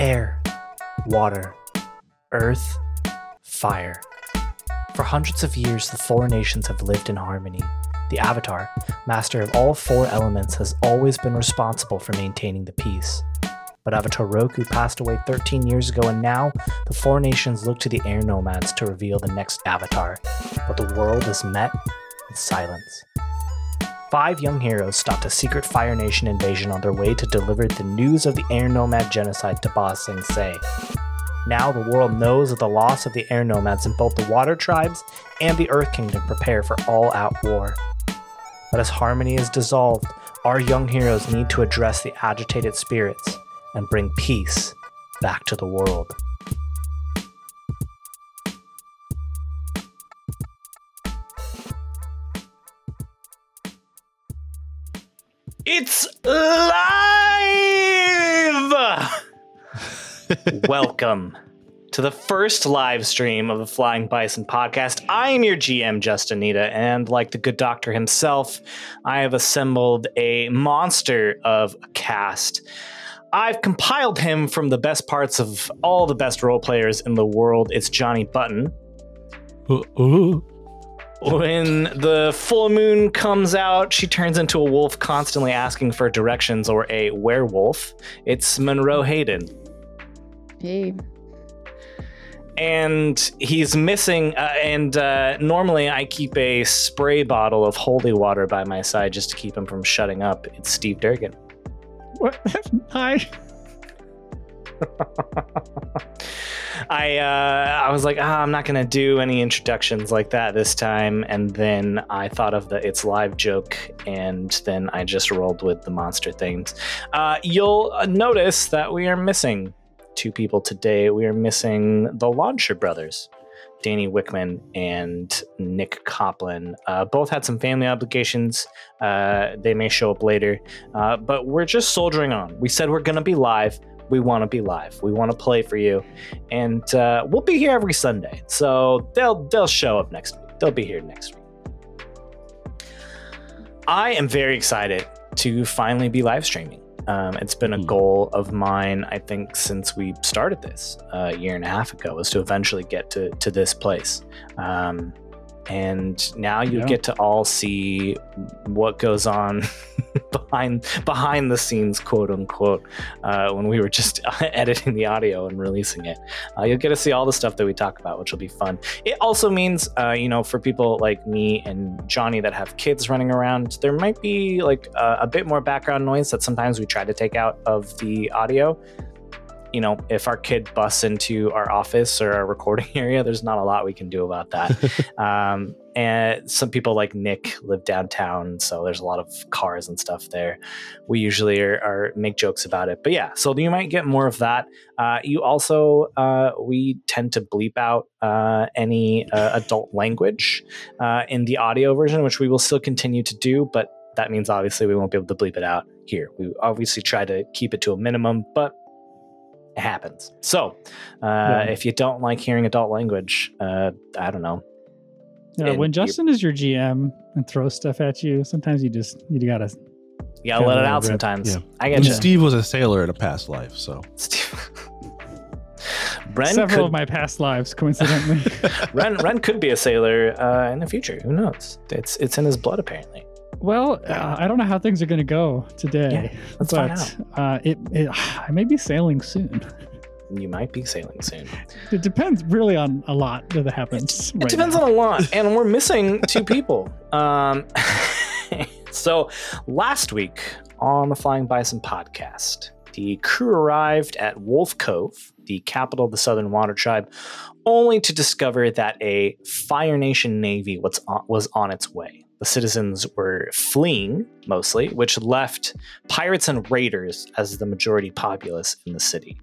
air, water, earth, fire. For hundreds of years, the four nations have lived in harmony. The Avatar, master of all four elements, has always been responsible for maintaining the peace. But Avatar Roku passed away 13 years ago, and now the four nations look to the air nomads to reveal the next Avatar. But the world is met in silence. Five young heroes stopped a secret Fire Nation invasion on their way to deliver the news of the air nomad genocide to Ba Sing Se. Now the world knows of the loss of the air nomads, and both the water tribes and the Earth Kingdom prepare for all out war. But as harmony is dissolved, our young heroes need to address the agitated spirits and bring peace back to the world. It's live! Welcome to the first live stream of the Flying Bison podcast. I am your GM, Justin Nita, and like the good doctor himself, I have assembled a monster of a cast. I've compiled him from the best parts of all the best role players in the world. It's Johnny Button. When the full moon comes out, she turns into a wolf, constantly asking for directions, or a werewolf. It's Monroe Hayden. Hey. and he's missing uh, and uh, normally i keep a spray bottle of holy water by my side just to keep him from shutting up it's steve durgan What? Hi. i uh, i was like ah, i'm not gonna do any introductions like that this time and then i thought of the it's live joke and then i just rolled with the monster things uh, you'll uh, notice that we are missing two people today we are missing the Lonshur brothers Danny Wickman and Nick Coplin. Uh, both had some family obligations. Uh, they may show up later, uh, but we're just soldiering on. We said we're going to be live. We want to be live. We want to play for you, and uh, we'll be here every Sunday. So they'll they'll show up next week. They'll be here next week. I am very excited to finally be live streaming. Um, it's been a Hmm. goal of mine, I think, since we started this uh, a year and a half ago, was to eventually get to, to this place. Um, and now you Yeah. get to all see what goes on behind behind the scenes, quote unquote, uh, when we were just editing the audio and releasing it. Uh, you'll get to see all the stuff that we talk about, which will be fun. It also means, uh, you know, for people like me and Johnny that have kids running around, there might be like a, a bit more background noise that sometimes we try to take out of the audio. You know, if our kid busts into our office or our recording area, there's not a lot we can do about that. um, and some people like Nick live downtown, so there's a lot of cars and stuff there. We usually are, are make jokes about it, but yeah. So you might get more of that. Uh, you also uh, we tend to bleep out uh, any uh, adult language uh, in the audio version, which we will still continue to do, but that means obviously we won't be able to bleep it out here. We obviously try to keep it to a minimum, but happens. So uh, Yeah. if you don't like hearing adult language, uh, I don't know. Yeah, And when Justin is your GM and throws stuff at you, sometimes you just you gotta. You gotta let it out rip. sometimes. Yeah. I get you. Steve was a sailor in a past life, so Steve. Ren Several could, of my past lives, coincidentally. Ren, Ren could be a sailor uh, in the future. Who knows? It's it's in his blood apparently. Well, uh, I don't know how things are gonna go today, let's find but uh, it, it I may be sailing soon. You might be sailing soon. It depends really on a lot that happens. It depends on a lot, and we're missing two people. Um, so last week on the Flying Bison podcast, the crew arrived at Wolf Cove, the capital of the Southern Water Tribe, only to discover that a Fire Nation navy was on, was on its way. The citizens were fleeing mostly, which left pirates and raiders as the majority populace in the city.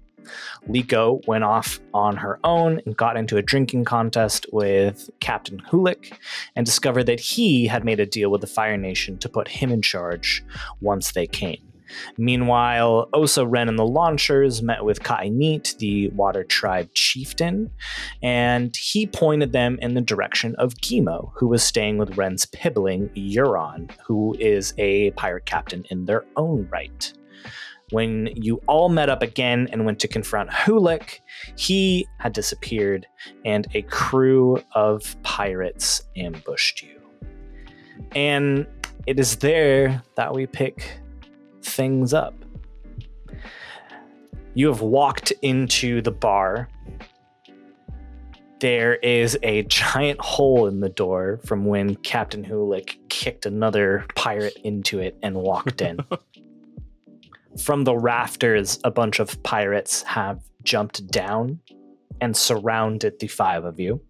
Liko went off on her own and got into a drinking contest with Captain Holiq and discovered that he had made a deal with the Fire Nation to put him in charge once they came. Meanwhile, Osa Ren and the Lonshurs met with Kainit, the Water Tribe chieftain, and he pointed them in the direction of Gimo, who was staying with Ren's pibling, Euron, who is a pirate captain in their own right. when you all met up again and went to confront Holiq, he had disappeared and a crew of pirates ambushed you. And it is there that we pick things up. You have walked into the bar. There is a giant hole in the door from when Captain Holiq kicked another pirate into it and walked in. from the rafters, a bunch of pirates have jumped down and surrounded the five of you.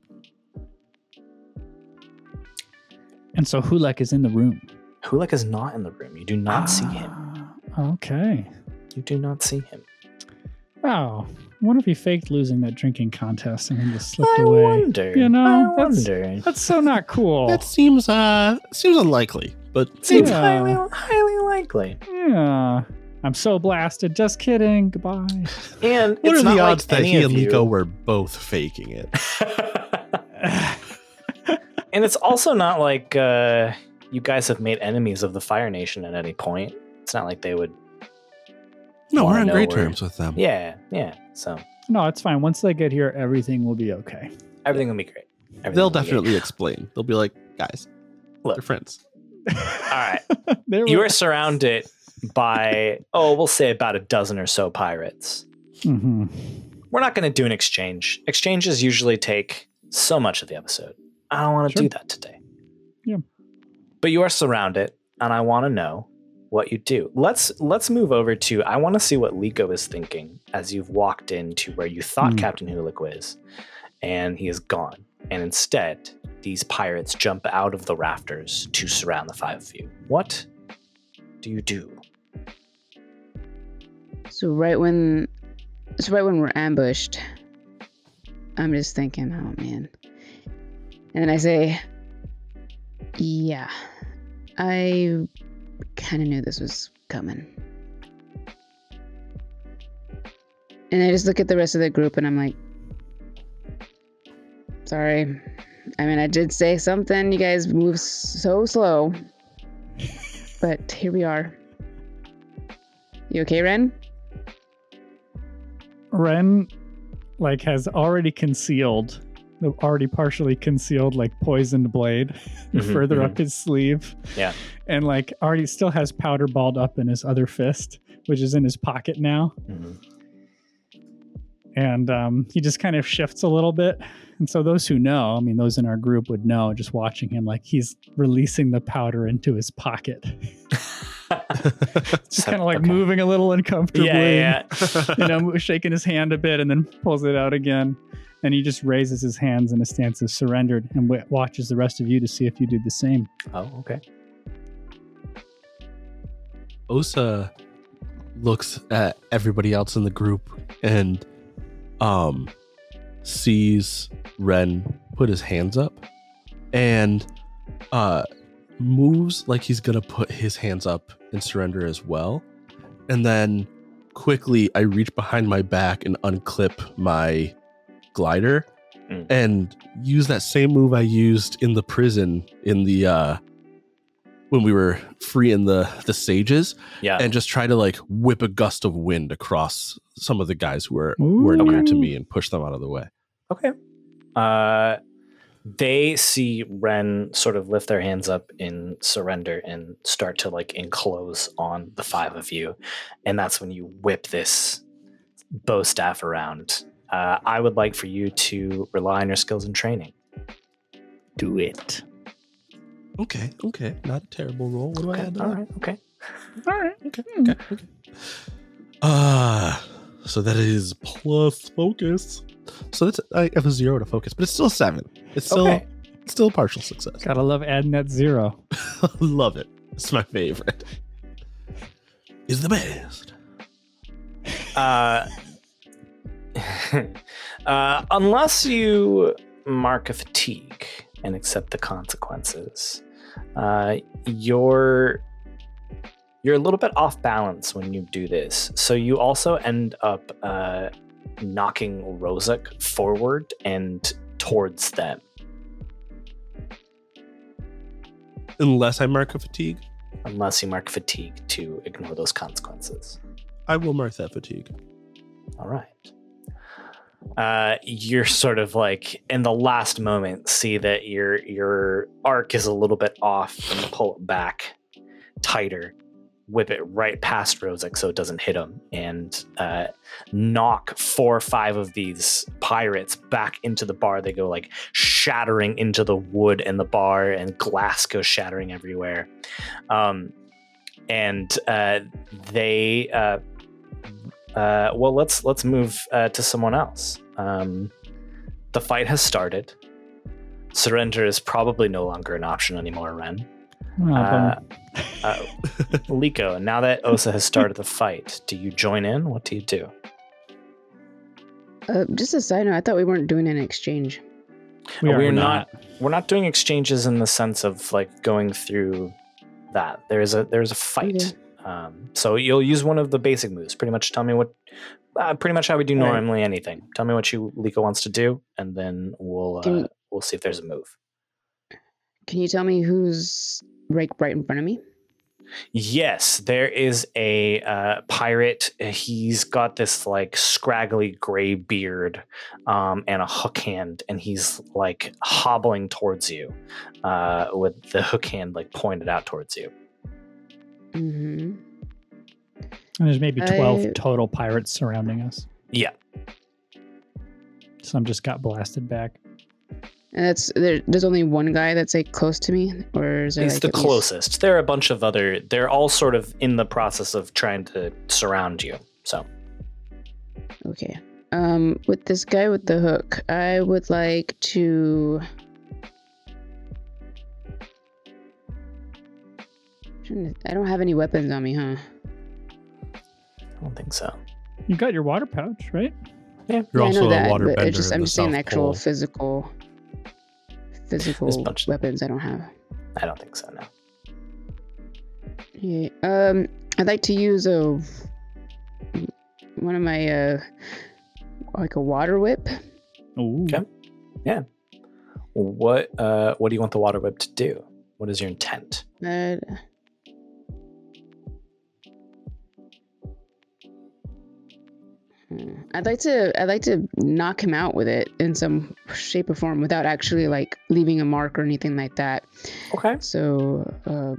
And so Holiq is in the room. Holiq is not in the room. You do not see ah. him. Okay. You do not see him. Wow. What if he faked losing that drinking contest and then just slipped I away. wonder. You know, I that's- wonder. That's so not cool. That seems uh seems unlikely, but Seems Yeah. highly, highly likely. yeah. I'm so blasted. Just kidding. Goodbye. And what it's are not the like odds that he and Liko you- were both faking it? and it's also not like uh, you guys have made enemies of the Fire Nation at any point. It's not like they would. No, we're on great where- terms with them. Yeah, yeah. So no, it's fine. Once they get here, everything will be okay. everything will be great. Everything They'll will be great. definitely explain. They'll be like, guys, Look. they're friends. All right. You we- are surrounded by, oh, we'll say about a dozen or so pirates. Mhm. We're not going to do an exchange. Exchanges usually take so much of the episode. I don't want to Sure. do that today. Yeah. But you are surrounded, and I want to know what you do. Let's let's move over to. I want to see what Liko is thinking as you've walked into where you thought Hmm. Captain Holiq was, and he is gone. And instead, these pirates jump out of the rafters to surround the five of you. What do you do? So right when, so right when we're ambushed, I'm just thinking, oh man. And then I say, yeah, I kind of knew this was coming. And I just look at the rest of the group and I'm like, sorry. I mean, I did say something. You guys move so slow. But here we are. You okay, Ren? Ren, like, has already concealed, already partially concealed, like, poisoned blade Mhm, further mhm. up his sleeve. Yeah. And, like, already still has powder balled up in his other fist, which is in his pocket now. Mhm. and um, he just kind of shifts a little bit. And so those who know, I mean, those in our group would know just watching him, like he's releasing the powder into his pocket, just kind of like Okay. moving a little uncomfortably. Yeah, yeah. you know, shaking his hand a bit and then pulls it out again. And he just raises his hands in a stance of surrendered and w- watches the rest of you to see if you do the same. Oh, okay. Osa looks at everybody else in the group and um sees Ren put his hands up and uh moves like he's gonna put his hands up and surrender as well. And then quickly I reach behind my back and unclip my glider Mm. and use that same move I used in the prison in the uh when we were free in the the sages Yeah. and just try to like whip a gust of wind across some of the guys who were who were near to me and push them out of the way. Okay. Uh, they see Ren sort of lift their hands up in surrender and start to like enclose on the five of you, and that's when you whip this bow staff around. Uh, I would like for you to rely on your skills and training. Do it. Okay, okay, not a terrible roll. What do I Okay. add? to All that? right. Okay. All right. Okay, okay, okay. Ah, so that is plus focus. So that's I have a zero to focus, but it's still seven. It's still Okay. it's still a partial success. Gotta love adding that zero. Love it. It's my favorite. Is the best. Uh, uh, unless you mark a fatigue and accept the consequences, uh, you're you're a little bit off balance when you do this. So you also end up uh, knocking Rozak forward and towards them. Unless I mark a fatigue. Unless you mark fatigue to ignore those consequences. I will mark that fatigue. All right. Uh, you're sort of like in the last moment see that your your arc is a little bit off and pull it back tighter, whip it right past Rosic so it doesn't hit him, and uh, knock four or five of these pirates back into the bar. They go like shattering into the wood and the bar, and glass goes shattering everywhere. Um, and uh, they uh, uh, well, let's let's move uh, to someone else. Um, the fight has started. Surrender is probably no longer an option anymore, Ren. Oh, Uh, uh, Liko, now that Osa has started the fight, do you join in? What do you do? Uh, just a side note, I thought we weren't doing an exchange. we are we're not. We're not doing exchanges in the sense of like going through that. There's a there's a fight. Okay. Um, so you'll use one of the basic moves. Pretty much tell me what, uh, pretty much how we do right. normally anything. Tell me what you Liko wants to do, and then we'll uh, Can- we'll see if there's a move. Can you tell me who's right right in front of me? Yes, there is a uh, pirate. He's got this like scraggly gray beard um, and a hook hand, and he's like hobbling towards you uh, with the hook hand like pointed out towards you. Mm-hmm. And there's maybe 12 I- total pirates surrounding us. Yeah, Some just got blasted back. And that's there, there's only one guy that's like close to me, or is there he's like the at least- closest. There are a bunch of other. They're all sort of in the process of trying to surround you. So Okay. Um, with this guy with the hook, I would like to. I don't have any weapons on me, huh? I don't think so. You got your water pouch, right? Yeah, You're Yeah, I also know a that, water but bender. it's just I'm just saying actual Pole. physical, physical weapons. I don't have. I don't think so. No. Yeah. Um, I'd like to use a one of my uh, like a water whip. Ooh. Okay. Yeah. What uh, what do you want the water whip to do? What is your intent? Uh, I'd like to I'd like to knock him out with it in some shape or form without actually like leaving a mark or anything like that. Okay. So uh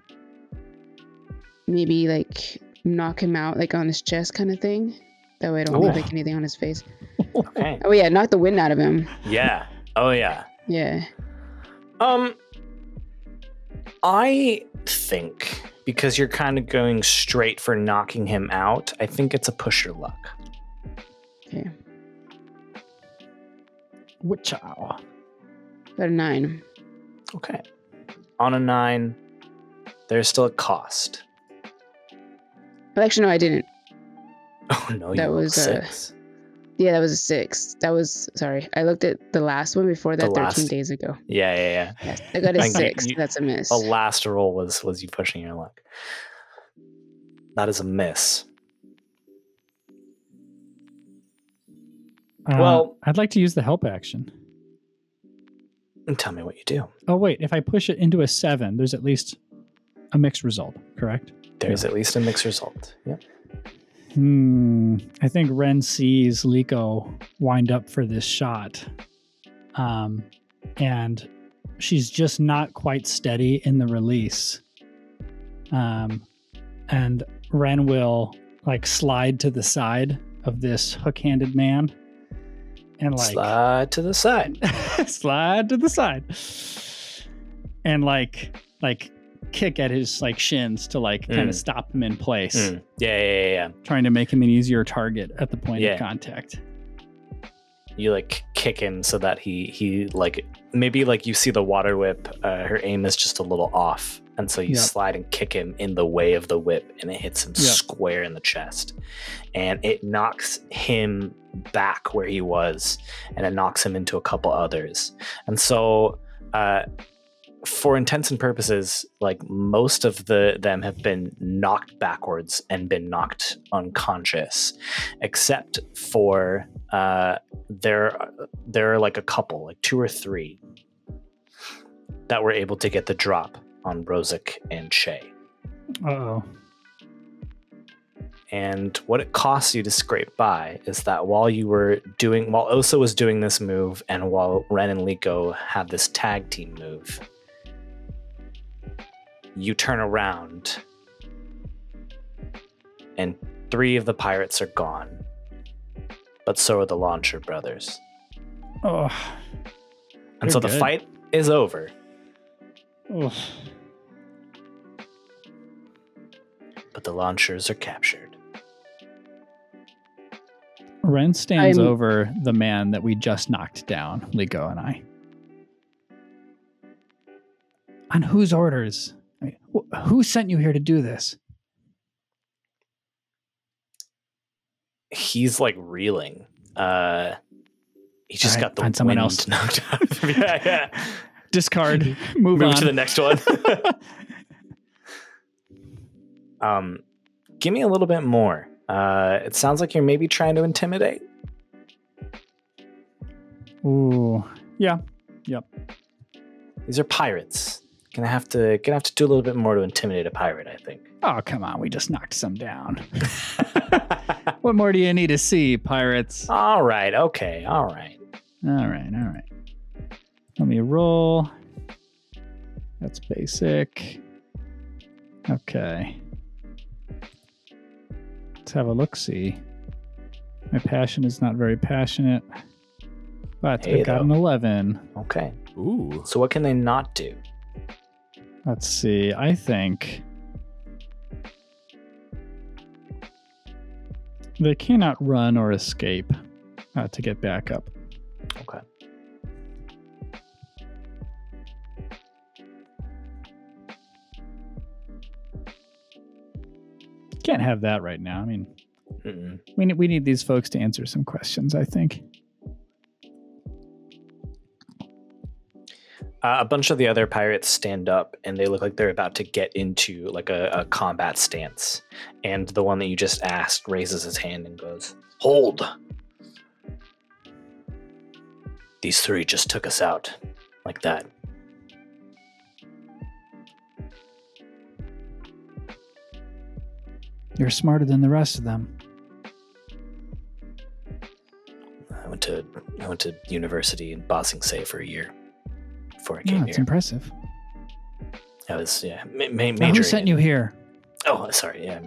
maybe like knock him out like on his chest kind of thing. That way I don't leave like anything on his face. Okay. Oh yeah, knock the wind out of him. Yeah. Oh yeah. Yeah. Um, I think because you're kind of going straight for knocking him out, I think it's a push your luck. Okay. Wachow. Got a nine. Okay. On a nine, there's still a cost. But actually no, I didn't. Oh no, you That was, six. Yeah, that was a six. That was sorry. I looked at the last one before that The 13 last- days ago. yeah, yeah, yeah. Yes. I got a six. You- That's a miss. The last roll was was you pushing your luck. That is a miss. Uh, Well- I'd like to use the help action. And tell me what you do. Oh, wait. If I push it into a seven, there's at least a mixed result, correct? There's at least a mixed result. Yep. Hmm. I think Ren sees Liko wind up for this shot. Um, and she's just not quite steady in the release. Um, and Ren will like slide to the side of this hook handed man and like Slide to the side. slide to the side and like like kick at his like shins to like kind Mm. of stop him in place Mm. Yeah, yeah, yeah, yeah. trying to make him an easier target at the point Yeah. of contact you like kick him so that he he like maybe like you see the water whip uh, her aim is just a little off and so you Yep. slide and kick him in the way of the whip and it hits him Yep. square in the chest and it knocks him back where he was and it knocks him into a couple others and so uh for intents and purposes like most of the them have been knocked backwards and been knocked unconscious except for uh there there are like a couple like two or three that were able to get the drop on Rosic and Shay. uh-oh And what it costs you to scrape by is that while you were doing, while Osa was doing this move, and while Ren and Liko had this tag team move, you turn around and three of the pirates are gone. But so are the Lonshur brothers. Oh, And so the good. fight is over. oh. But the Lonshurs are captured. Ren stands I'm- over the man that we just knocked down, Liko and I. On whose orders? I mean, wh- who sent you here to do this? He's like reeling. Uh he just All right, got the find someone else. knocked out of yeah, yeah. Discard. Move, Move on. to the next one. Um give me a little bit more. Uh it sounds like you're maybe trying to intimidate. Ooh, yeah. Yep. These are pirates. Gonna have to gonna have to do a little bit more to intimidate a pirate, I think. Oh, come on. We just knocked some down. what more do you need to see, pirates? all right, okay, all right. All right, all right. Let me roll. That's basic. Okay. Let's have a look see. My passion is not very passionate, but Hey, I got an 11. Okay. Ooh. So what can they not do? Let's see. I think they cannot run or escape uh, to get back up. Okay. Can't have that right now. I mean, Mm-mm. we need, we need these folks to answer some questions, I think. Uh, a bunch of the other pirates stand up and they look like they're about to get into like a, a combat stance. And the one that you just asked raises his hand and goes, Hold! These three just took us out. Like that. You're smarter than the rest of them. I went to I went to university in Ba Sing Se for a year before I Yeah, came it's here. impressive. I was yeah ma- ma- Now, who sent in- you here? Oh, sorry. Yeah,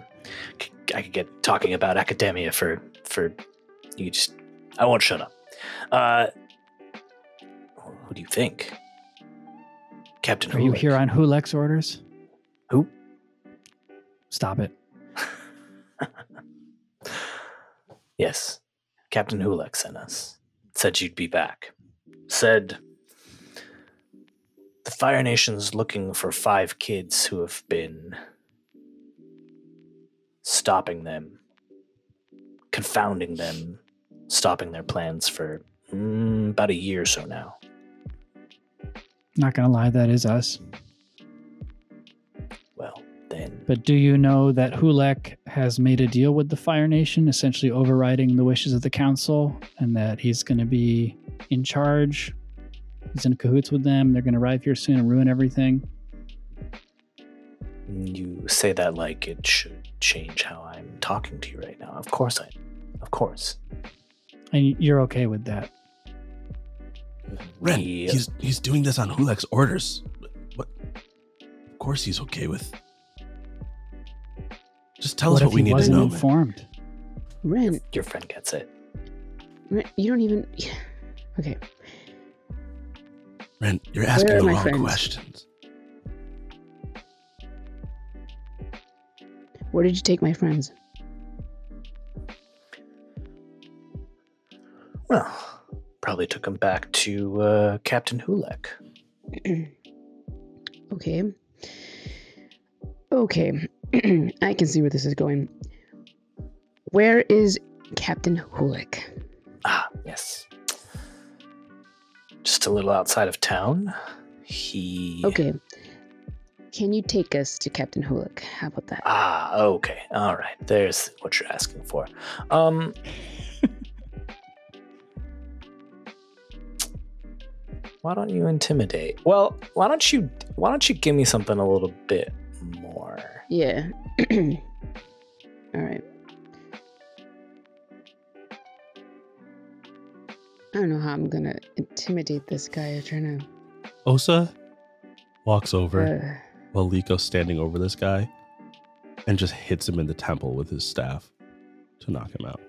I could get talking about academia for for you. Just I won't shut up. Uh, who do you think, Captain? Are you here on Holiq's orders? Who? Stop it. Yes, Captain Holiq sent us. Said you'd be back. Said the Fire Nation's looking for five kids who have been stopping them, confounding them, stopping their plans for mm, about a year or so now. Not gonna lie, that is us. Well, then. But do you know that Holiq has made a deal with the Fire Nation, essentially overriding the wishes of the council, and that he's going to be in charge? He's in cahoots with them. They're going to arrive here soon and ruin everything. You say that like it should change how I'm talking to you right now. Of course I. Of course. And you're okay with that. Ren, We- he's he's doing this on Holiq's orders. What? Of course he's okay with. Just tell what us what we need to wasn't know. man. informed? Ren, your friend gets it. Ren, you don't even. Okay, Ren, you're asking Where are the my wrong friends? questions. where did you take my friends? Well, probably took him back to uh, Captain Holiq. okay. Okay. I can see where this is going. Where is Captain Holiq? Ah, yes. Just a little outside of town. He. Okay. Can you take us to Captain Holiq? How about that? Ah, okay. All right. There's what you're asking for. Um. why don't you intimidate? Well, why don't you why don't you give me something a little bit more? Yeah. All right. I don't know how I'm gonna intimidate this guy. I'm trying to. Osa walks over uh, while Liko's standing over this guy and just hits him in the temple with his staff to knock him out.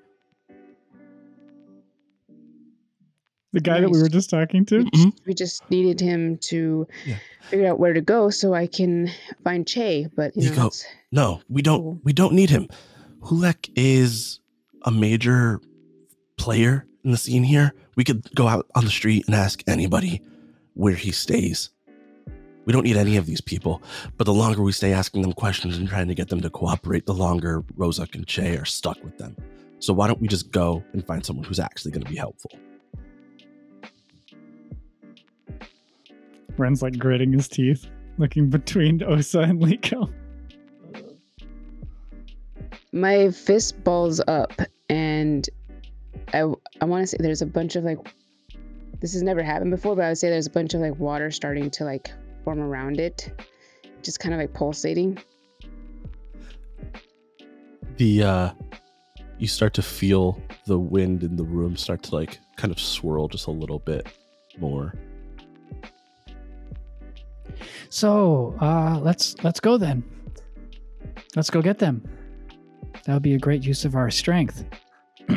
The guy that we were just talking to. Mm-hmm. we just needed him to Yeah. figure out where to go so I can find Che. But you You know, go- No, we don't. Cool. We don't need him. Holiq is a major player in the scene here. We could go out on the street and ask anybody where he stays. We don't need any of these people. But the longer we stay asking them questions and trying to get them to cooperate, the longer Rozak and Che are stuck with them. So why don't we just go and find someone who's actually going to be helpful? Ren's like gritting his teeth, looking between Osa and Liko. my fist balls up, and I I want to say there's a bunch of like. This has never happened before, but I would say there's a bunch of like water starting to like form around it, just kind of like pulsating. The uh you start to feel the wind in the room start to like kind of swirl just a little bit more. So uh, let's let's go then. Let's go get them. That would be a great use of our strength.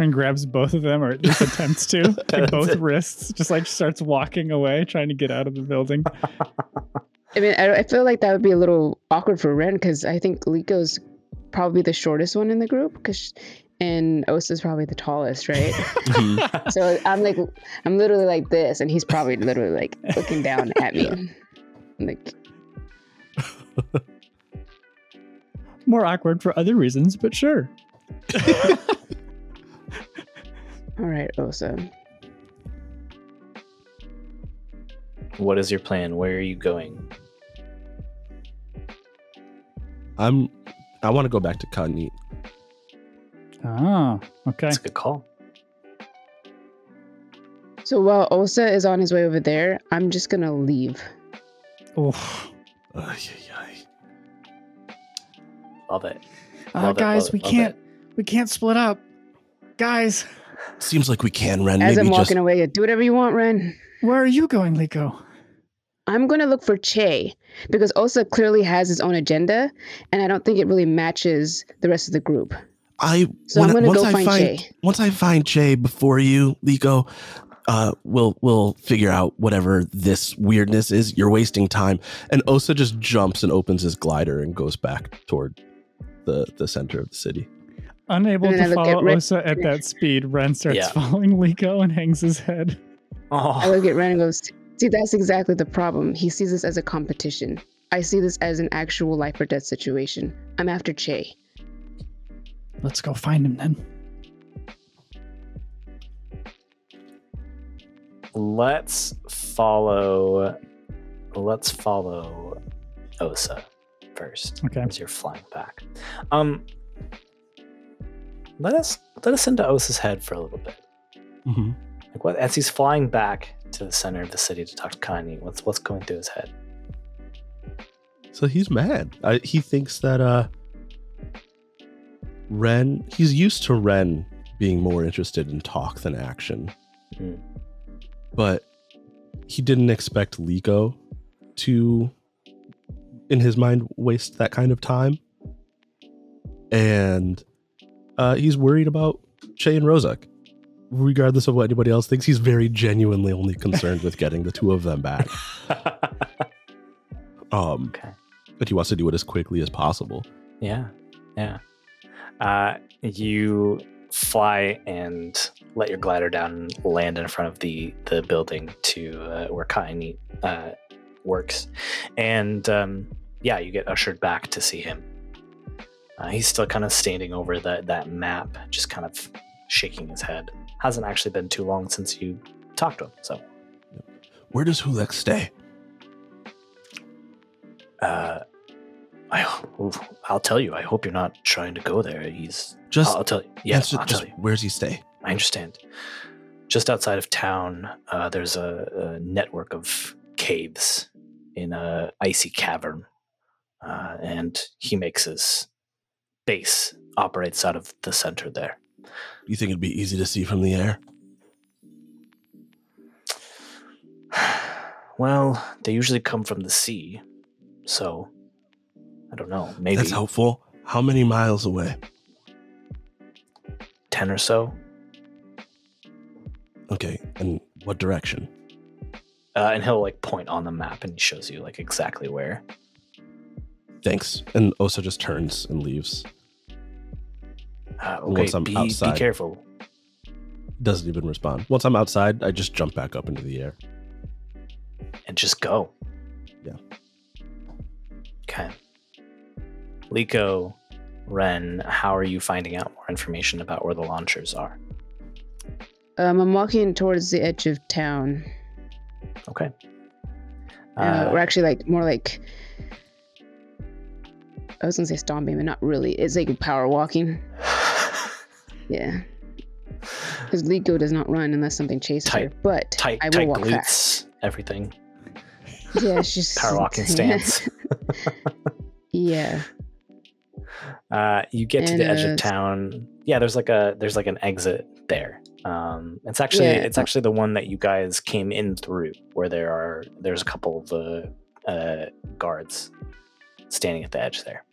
and grabs both of them, or at least attempts to, like both wrists. Just like starts walking away, trying to get out of the building. I mean, I, I feel like that would be a little awkward for Ren because I think Liko's probably the shortest one in the group, because and Osa's probably the tallest, right? Mm-hmm. so I'm like, I'm literally like this, and he's probably literally like looking down at me, I'm like. More awkward for other reasons, but sure. All right, Osa. What is your plan? Where are you going? I'm I want to go back to Kanit. Ah, okay. That's a good call. So while Osa is on his way over there, I'm just gonna leave. Oof. Ay, ay, ay. Love it. Uh, Love it, guys, love we love can't we can't split up. Guys, Seems like we can, Ren. As Maybe I'm just walking away, do whatever you want, Ren. where are you going, Liko? I'm gonna look for Che because Osa clearly has his own agenda, and I don't think it really matches the rest of the group. I So I'm gonna once go I find find Che. once I find Che before you, Liko, uh, we'll we'll figure out whatever this weirdness is. You're wasting time. And Osa just jumps and opens his glider and goes back toward the the center of the city. Unable And then I to look at follow Osa at that speed, Ren starts Yeah. following Liko and hangs his head. I Oh, look at Ren and goes, "See, that's exactly the problem. He sees this as a competition. I see this as an actual life or death situation. I'm after Che." Let's go find him then. let's follow. Let's follow Osa first. Okay. As you're flying back, um, let us let us into Osa's head for a little bit. Mm-hmm. Like what? As he's flying back to the center of the city to talk to Kanye, what's what's going through his head? So he's mad. I, he thinks that uh, Ren. He's used to Ren being more interested in talk than action, Mm. but he didn't expect Liko to, in his mind, waste that kind of time. And uh, he's worried about Che and Rozak. Regardless of what anybody else thinks, he's very genuinely only concerned with getting the two of them back. Um, okay. but he wants to do it as quickly as possible. Yeah, yeah. Uh, you fly and let your glider down and land in front of the the building to uh, where Kaini uh, works, and um, yeah, you get ushered back to see him. Uh, he's still kind of standing over that that map, just kind of shaking his head. Hasn't actually been too long since you talked to him, so Where does Holiq stay? uh, I I'll tell you. I hope you're not trying to go there. He's Just I'll tell you. Yeah, I'll just tell you. where's he stay? I understand. Just outside of town, uh, there's a, a network of caves in a icy cavern, uh, and he makes his base operates out of the center there. You think it'd be easy to see from the air? Well, they usually come from the sea, so I don't know. Maybe That's helpful. How many miles away? ten or so. Okay, and what direction? Uh, and he'll like point on the map and he shows you like exactly where. Thanks. And Osa just turns and leaves. Uh, Once okay, I'm be, be outside. careful. Doesn't even respond. Once I'm outside, I just jump back up into the air. and just go. Yeah. Okay. Liko, Ren, how are you finding out more information about where the Lonshurs are? Um, I'm walking towards the edge of town. Okay. Uh, Uh, we're actually like more like I was gonna say stomping, but not really. It's like power walking. Yeah, because Liko does not run unless something chases Tight- her. But tight, I will tight walk glutes, fast. everything. Yeah, she's Power walking stance. yeah, Uh, you get to the edge uh, of town. Yeah, there's like a there's like an exit there. Um, it's actually Yeah. it's actually the one that you guys came in through, where there are there's a couple of the uh, guards standing at the edge there.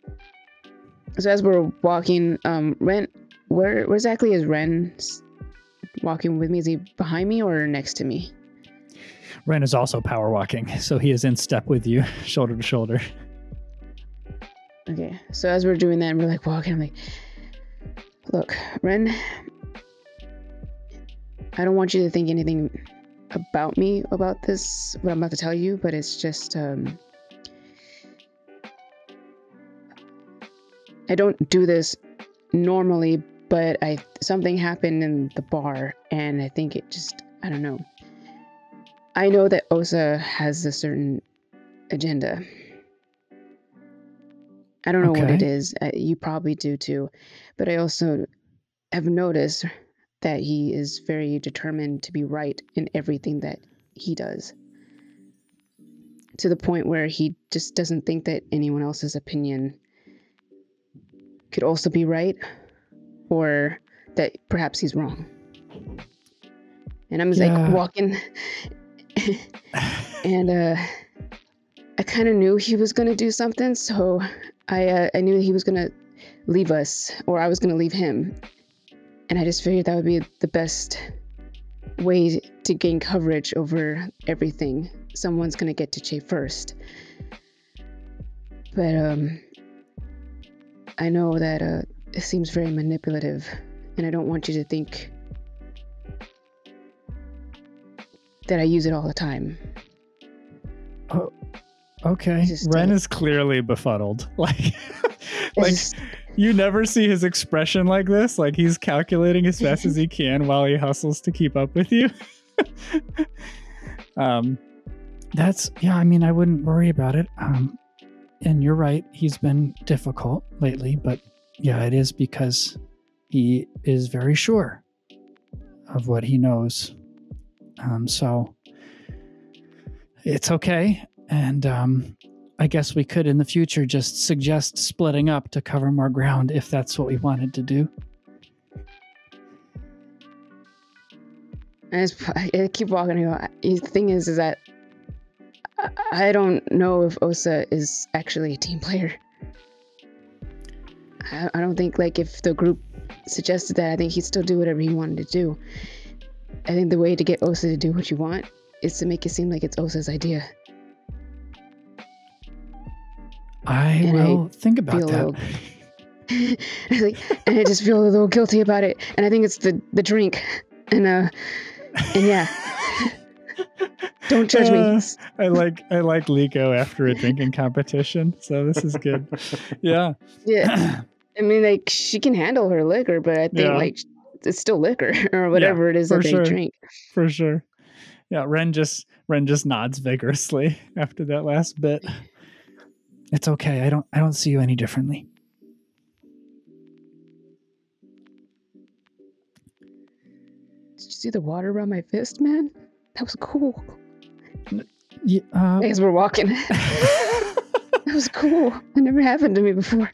so as we're walking, um, Ren, where, where exactly is Ren walking with me? Is he behind me or next to me? Ren is also power walking, so he is in step with you, shoulder to shoulder. Okay, so as we're doing that, and we're like walking. I'm like, look, Ren, I don't want you to think anything about me about this, what I'm about to tell you, but it's just, um, I don't do this normally, but I something happened in the bar, and I think it just, I don't know. I know that Osa has a certain agenda. I don't know what it is. Uh, you probably do too. But I also have noticed that he is very determined to be right in everything that he does. To the point where he just doesn't think that anyone else's opinion could also be right or that perhaps he's wrong. And I'm just Yeah. like walking and uh I kind of knew he was going to do something, so I uh, I knew he was to leave us or I was to leave him. And I just figured that would be the best way to gain coverage over everything. Someone's to get to Che first. But um I know that uh it seems very manipulative and I don't want you to think that I use it all the time. Okay. Ren is clearly befuddled. Like, like just- you never see his expression like this. Like he's calculating as fast as he can while he hustles to keep up with you. um, that's yeah. I mean, I wouldn't worry about it. Um, and you're right. He's been difficult lately, but yeah, it is because he is very sure of what he knows. Um, so it's okay. And um, I guess we could in the future just suggest splitting up to cover more ground if that's what we wanted to do. I, just, I keep walking. The thing is, is that I, don't know if Osa is actually a team player. I don't think like if the group suggested that, I think he'd still do whatever he wanted to do. I think the way to get Osa to do what you want is to make it seem like it's Osa's idea. I And I will think about that. little- I like, and I just feel a little guilty about it. And I think it's the the drink, and uh, and yeah. Don't judge Uh, me. I like I like Liko after a drinking competition, so this is good. Yeah. Yeah. I mean, like she can handle her liquor, but I think Yeah. like it's still liquor or whatever it is that they drink. For sure. Yeah, Ren just Ren just nods vigorously after that last bit. It's okay. I don't I don't see you any differently. Did you see the water around my fist, man? That was cool. Yeah, uh, As we're walking, that was cool. It never happened to me before.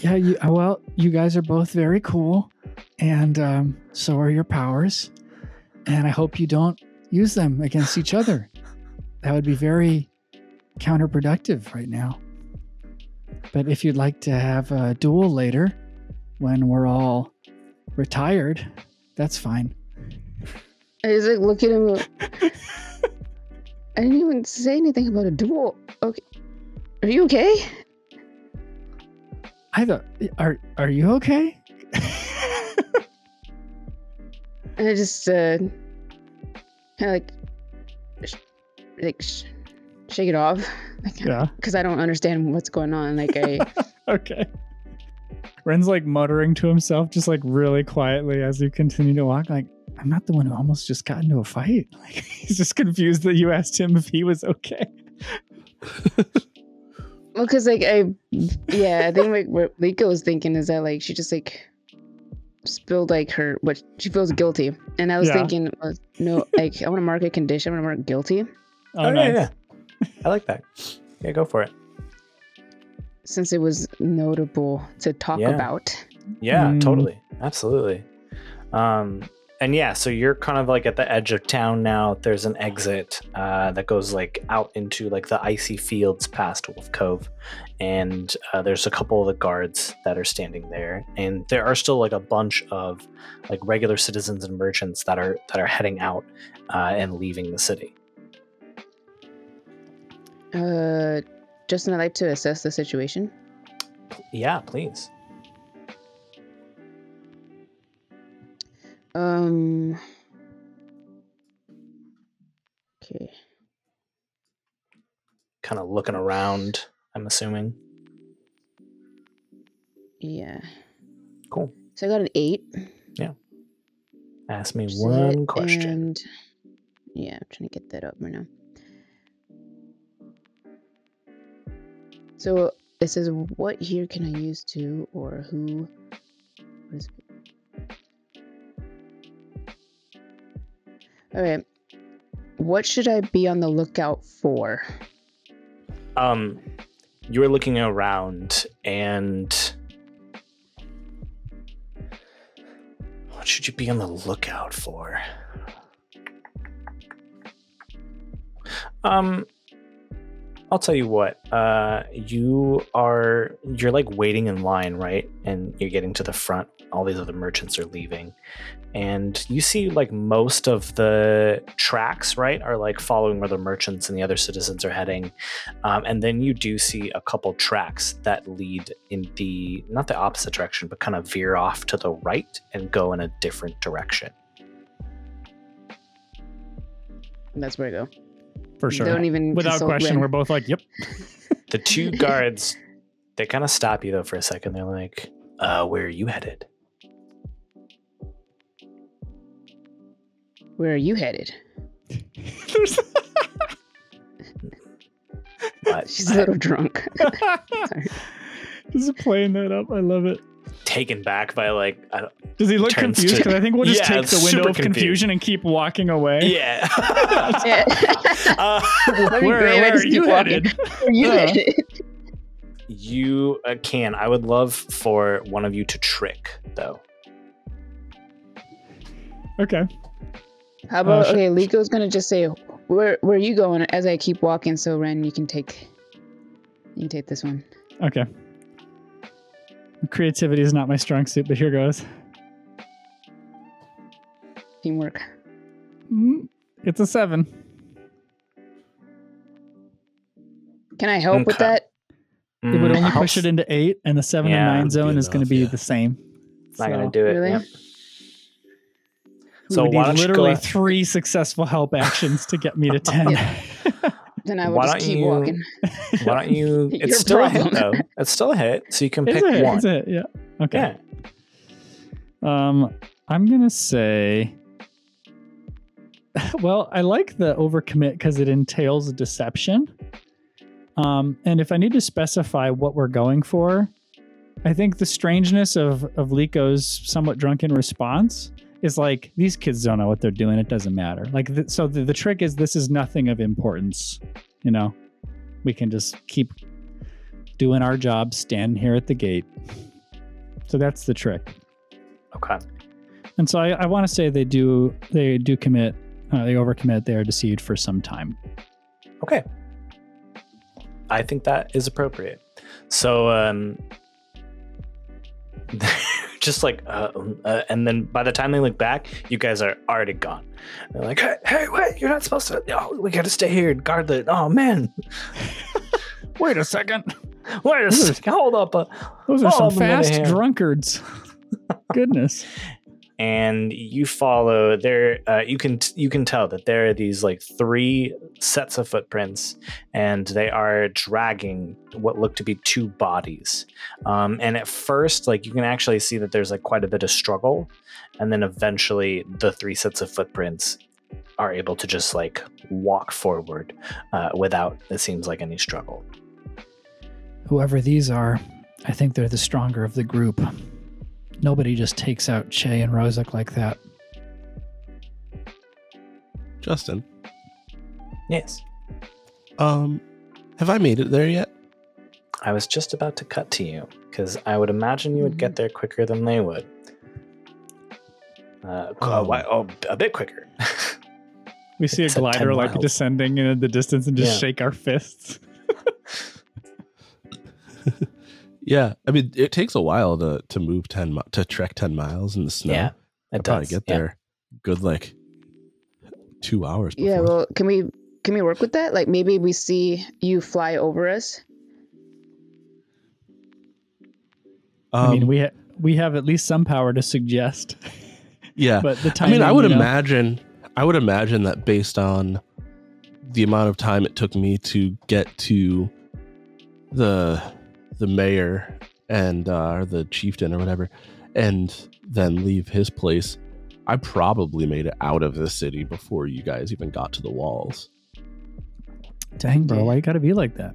yeah, you, uh, well, you guys are both very cool, and um, so are your powers. And I hope you don't use them against each other. That would be very counterproductive right now. But if you'd like to have a duel later, when we're all retired, that's fine. I just like look at him. I didn't even say anything about a duel. Okay, are you okay? I thought, are are you okay? And I just uh, kind of like, like sh- shake it off, like, yeah. because I don't understand what's going on. Like I, Okay. Ren's like muttering to himself, just like really quietly as you continue to walk. Like, I'm not the one who almost just got into a fight. Like, he's just confused that you asked him if he was okay. well, because like I, yeah, I think like what Liko was thinking is that like she just like spilled like her what she feels guilty, and I was Yeah. thinking, uh, no, like I want to mark a condition. I want to mark guilty Oh, yeah, nice. yeah. I like that. Yeah, go for it. since it was notable to talk Yeah. about. Yeah, Mm. totally. Absolutely. Um, and yeah, so you're kind of like at the edge of town now. There's an exit uh, that goes like out into like the icy fields past Wolf Cove, and uh, there's a couple of the guards that are standing there, and there are still like a bunch of like regular citizens and merchants that are that are heading out uh, and leaving the city. Uh, Justin, I'd like to assess the situation. Yeah, please. Um. Okay. Kind of looking around. I'm assuming. Yeah. Cool. So I got an eight. Yeah. Ask me is one question. And yeah, I'm trying to get that up right now. So it says, "What here can I use to, or who?" All right. What should I be on the lookout for? um you're looking around and what should you be on the lookout for um i'll tell you what uh you are you're like waiting in line right and you're getting to the front all these other merchants are leaving and you see like most of the tracks right are like following where the merchants and the other citizens are heading um, and then you do see a couple tracks that lead in the not the opposite direction, but kind of veer off to the right and go in a different direction. That's where I go. For sure. Don't even Without question, Ren. we're both like, yep. The two guards, they kind of stop you though for a second. They're like, uh, "Where are you headed?" Where are you headed? There's- But She's a little drunk. Sorry. Just playing that up. I love it. Taken back by like, I don't, Does he look confused? Because I think we'll just Yeah, take the window super of confused. confusion and keep walking away. yeah. Yeah. uh, Where, where are you walking. headed? Where you Yeah. headed? you uh, can. I would love for one of you to trick though. Okay. How about sh- okay? Liko's gonna just say, "Where where are you going?" As I keep walking, so Ren, you can take, you can take this one. Okay. Creativity is not my strong suit, but here goes. Teamwork. Mm, It's a seven. Can I help with Okay. that? It would Mm, only push it into eight, and the seven Yeah, and nine would be zone is going to be yeah. the same. Not gonna do it. Really? Yep. we So would why need don't literally go? three successful help actions to get me to ten. Then I will Why just don't keep you- walking. Why don't you? Your It's still a hit though. It's still a hit, so you can It's pick a hit, one. it's a hit, yeah. Okay. Yeah. Um, I'm gonna say. Well, I like the overcommit because it entails deception. Um, and if I need to specify what we're going for, I think the strangeness of of Liko's somewhat drunken response is like these kids don't know what they're doing. It doesn't matter. Like, th- so the, the trick is this is nothing of importance. You know, we can just keep doing our job, standing here at the gate. So that's the trick. Okay. And so I, I want to say they do they do commit uh, they overcommit they are deceived for some time. Okay. I think that is appropriate. So, um, just like, uh, uh, and then by the time they look back, you guys are already gone. They're like, hey, hey, wait, you're not supposed to. Oh, we got to stay here and guard the. Oh, man. Wait a second. Wait a second. Hold up. Uh, Those are some up a minute fast drunkards. Goodness. And you follow there uh, you can you can tell that there are these like three sets of footprints and they are dragging what look to be two bodies um, and at first like you can actually see that there's like quite a bit of struggle and then eventually the three sets of footprints are able to just like walk forward uh, without it seems like any struggle Whoever these are, I think they're the stronger of the group. Nobody just takes out Che and Rozak like that. Justin, yes um, have I made it there yet? i was just about to cut to you because i would imagine you would get there quicker than they would uh, Um, why- oh, a bit quicker We see a It's at 10 glider like miles. descending in the distance and just Yeah. shake our fists. Yeah, I mean, it takes a while to to move ten mi- to trek ten miles in the snow. Yeah, I'll it probably does get yeah. there good like two hours. Before. Yeah, well, can we can we work with that? Like maybe we see you fly over us. I mean, Um, we ha- we have at least some power to suggest, yeah. but the time. I mean, I would you know, imagine, I would imagine that based on the amount of time it took me to get to the the mayor and uh, or the chieftain or whatever, and then leave his place, I probably made it out of the city before you guys even got to the walls. Dang, bro, Yeah. why you gotta be like that?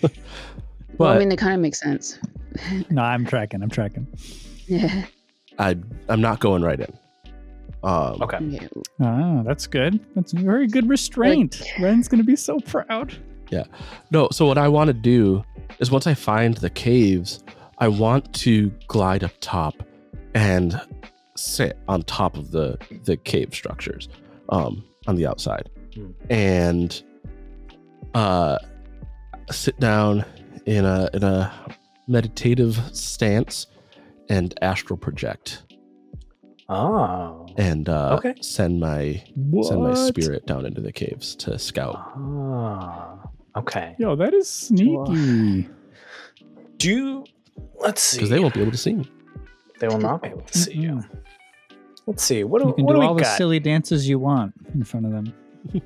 But well, I mean, it kind of makes sense. No, I'm tracking. I'm tracking. Yeah. I I'm not going right in. Um, okay yeah. Ah, that's good. That's very good restraint. Ren's gonna be so proud. Yeah. No, so what I want to do is once I find the caves, I want to glide up top and sit on top of the the cave structures um on the outside. Hmm. And uh sit down in a in a meditative stance and astral project oh and uh Okay. send my What? send my spirit down into the caves to scout. Ah, okay Yo, that is uh, sneaky. do you let's see Because they won't be able to see me. they will not be able to see you Mm-mm. let's see what do, You can what do do all we the got silly dances you want in front of them.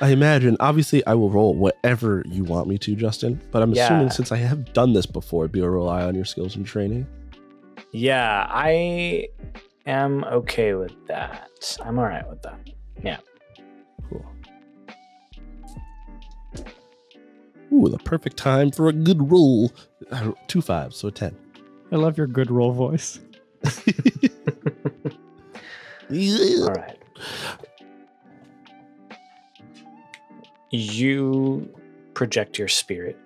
I imagine, obviously, I will roll whatever you want me to, Justin. But I'm Yeah. assuming since I have done this before, it'd be a rely on your skills and training. yeah i am okay with that i'm all right with that Cool. Ooh, the perfect time for a good roll. Two fives, so a ten. I love your good roll voice. all right you project your spirit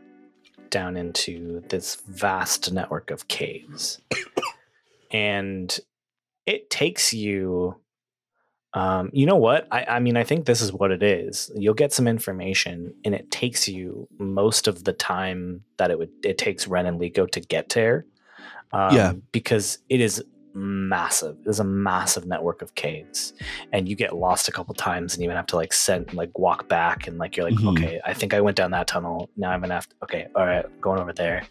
down into this vast network of caves and it takes you um, you know what I, I mean i think this is what it is you'll get some information and it takes you most of the time that it would it takes ren and Liko to get there um, Yeah. because it is massive there's a massive network of caves and you get lost a couple times and you even have to like send like walk back and like you're like Mhm. okay i think i went down that tunnel now i'm gonna have to okay all right going over there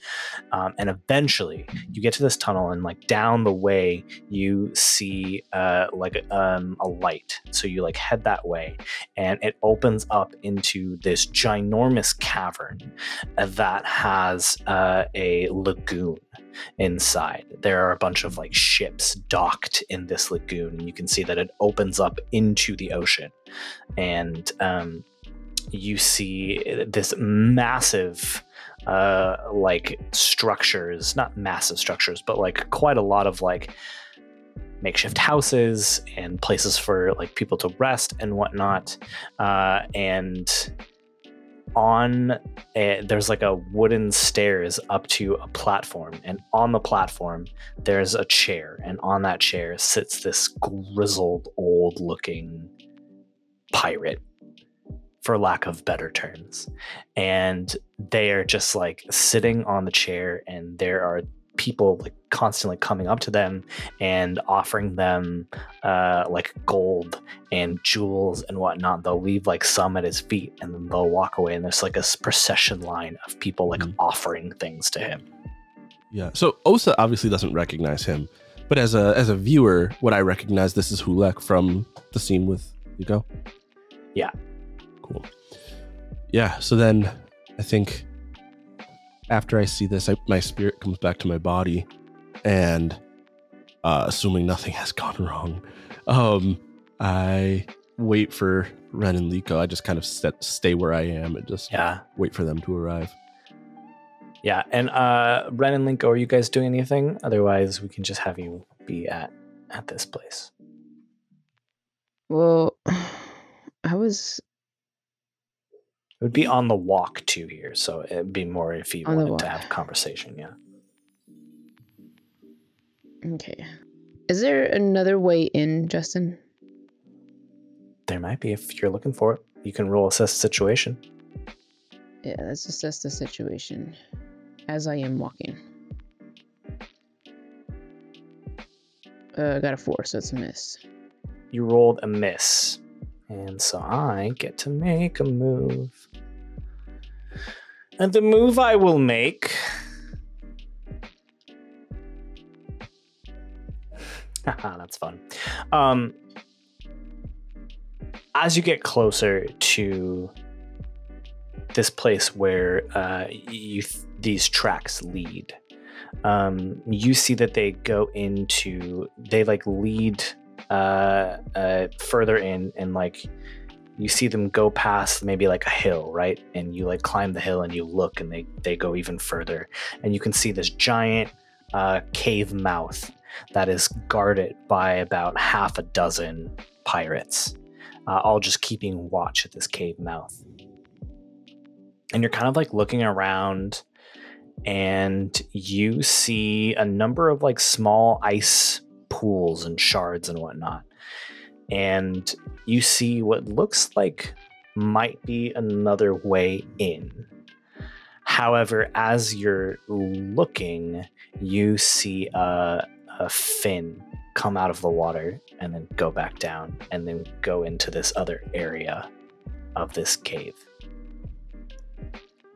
um, and eventually you get to this tunnel and like down the way you see uh like um a light so you like head that way and it opens up into this ginormous cavern that has uh, a lagoon inside. There are a bunch of like ships docked in this lagoon, you can see that it opens up into the ocean. And um, you see this massive, uh, like structures, not massive structures, but like quite a lot of like makeshift houses and places for like people to rest and whatnot. Uh, and on a, there's like a wooden stairs up to a platform and on the platform there's a chair and on that chair sits this grizzled old looking pirate for lack of better terms. And they are just like sitting on the chair and there are people like constantly coming up to them and offering them uh, like gold and jewels and whatnot. They'll leave like some at his feet and then they'll walk away. And there's like a procession line of people like Mhm. offering things to him. Yeah. So Osa obviously doesn't recognize him, but as a as a viewer, would I recognize this is Holiq from the scene with Yuko? Yeah. Cool. Yeah. So then, I think after I see this, I, my spirit comes back to my body, and uh, assuming nothing has gone wrong, um, I wait for Ren and Liko. I just kind of set, stay where I am and just Yeah. wait for them to arrive. Yeah. And uh, Ren and Liko, are you guys doing anything? Otherwise, we can just have you be at at this place. Well, I was It would be on the walk to here, so it'd be more if you On wanted to have a conversation. Yeah. okay. Is there another way in, Justin? There might be if you're looking for it. You can roll assess the situation. Yeah, let's assess the situation as I am walking. Uh, I got a four, so it's a miss. You rolled a miss. And so I get to make a move. And the move I will make. That's fun. Um, as you get closer to this place where uh, you these tracks lead, um, you see that they go into they like lead uh, uh, further in and like you see them go past maybe like a hill right? And you like climb the hill and you look and they they go even further. And you can see this giant uh, cave mouth that is guarded by about half a dozen pirates uh, all just keeping watch at this cave mouth. And you're kind of like looking around and you see a number of like small ice pools and shards and whatnot. And you see what looks like might be another way in. However, as you're looking, you see a, a fin come out of the water and then go back down and then go into this other area of this cave.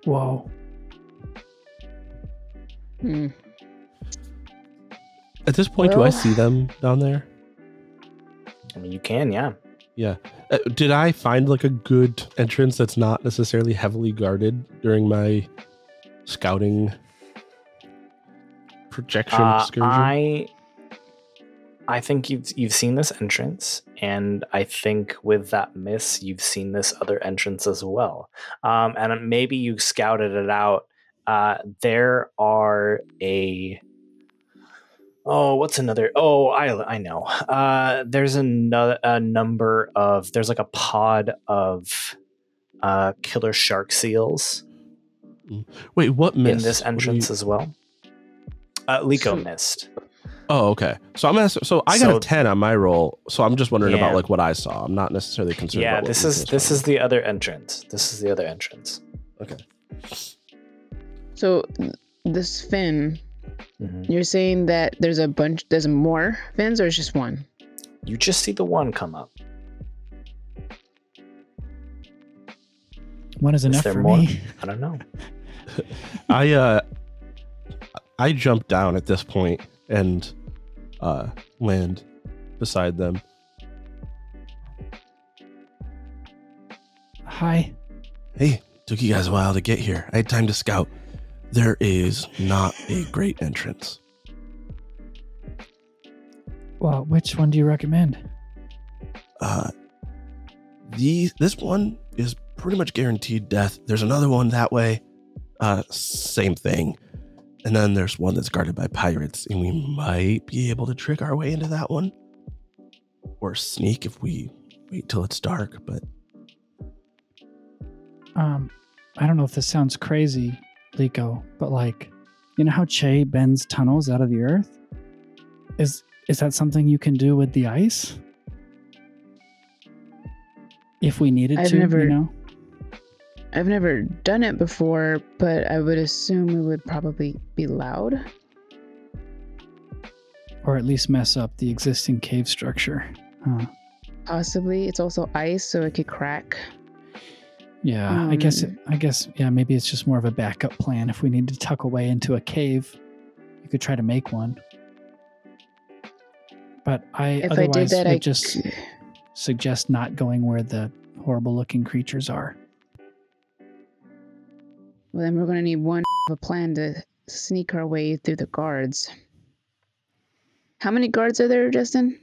Whoa. Hmm. At this point, do I see them down there? I mean, you can, yeah. Yeah. Uh, did I find like a good entrance that's not necessarily heavily guarded during my scouting projection Uh, excursion? I I think you've you've seen this entrance, and I think with that miss, you've seen this other entrance as well. Um, and maybe you scouted it out. Uh, there are a oh, what's another? Oh, I I know. Uh, there's another a number of there's like a pod of uh, killer shark seals Wait, what miss? in this What do you- entrance as well. Uh, Liko So- missed. Oh, okay. So I'm gonna. So I got So- a ten on my roll. So I'm just wondering about like what I saw. I'm not necessarily concerned. yeah about what this is this found. is the other entrance this is the other entrance okay. So this fin, Mhm. you're saying that there's a bunch, there's more fins, or it's just one? you just see the one come up One is enough there for more? me. i don't know I uh, I jump down at this point and uh land beside them. Hi. Hey, took you guys a while to get here. I had time to scout. There is not a great entrance. Well, which one do you recommend? Uh, the this one is pretty much guaranteed death. There's another one that way. Uh, same thing. And then there's one that's guarded by pirates, and we might be able to trick our way into that one, or sneak if we wait till it's dark. But Um, I don't know if this sounds crazy, Liko, but like, you know how Che bends tunnels out of the earth? Is is that something you can do with the ice? If we needed I've to, never- you know? I've never done it before, but I would assume it would probably be loud. Or at least mess up the existing cave structure. Huh. Possibly. It's also ice, so it could crack. Yeah, I guess it, Um, I guess yeah, maybe it's just more of a backup plan if we need to tuck away into a cave. You could try to make one. But I If I otherwise did that, would I just c- suggest not going where the horrible looking creatures are. Well, then we're gonna need one of a plan to sneak our way through the guards. How many guards are there, Justin?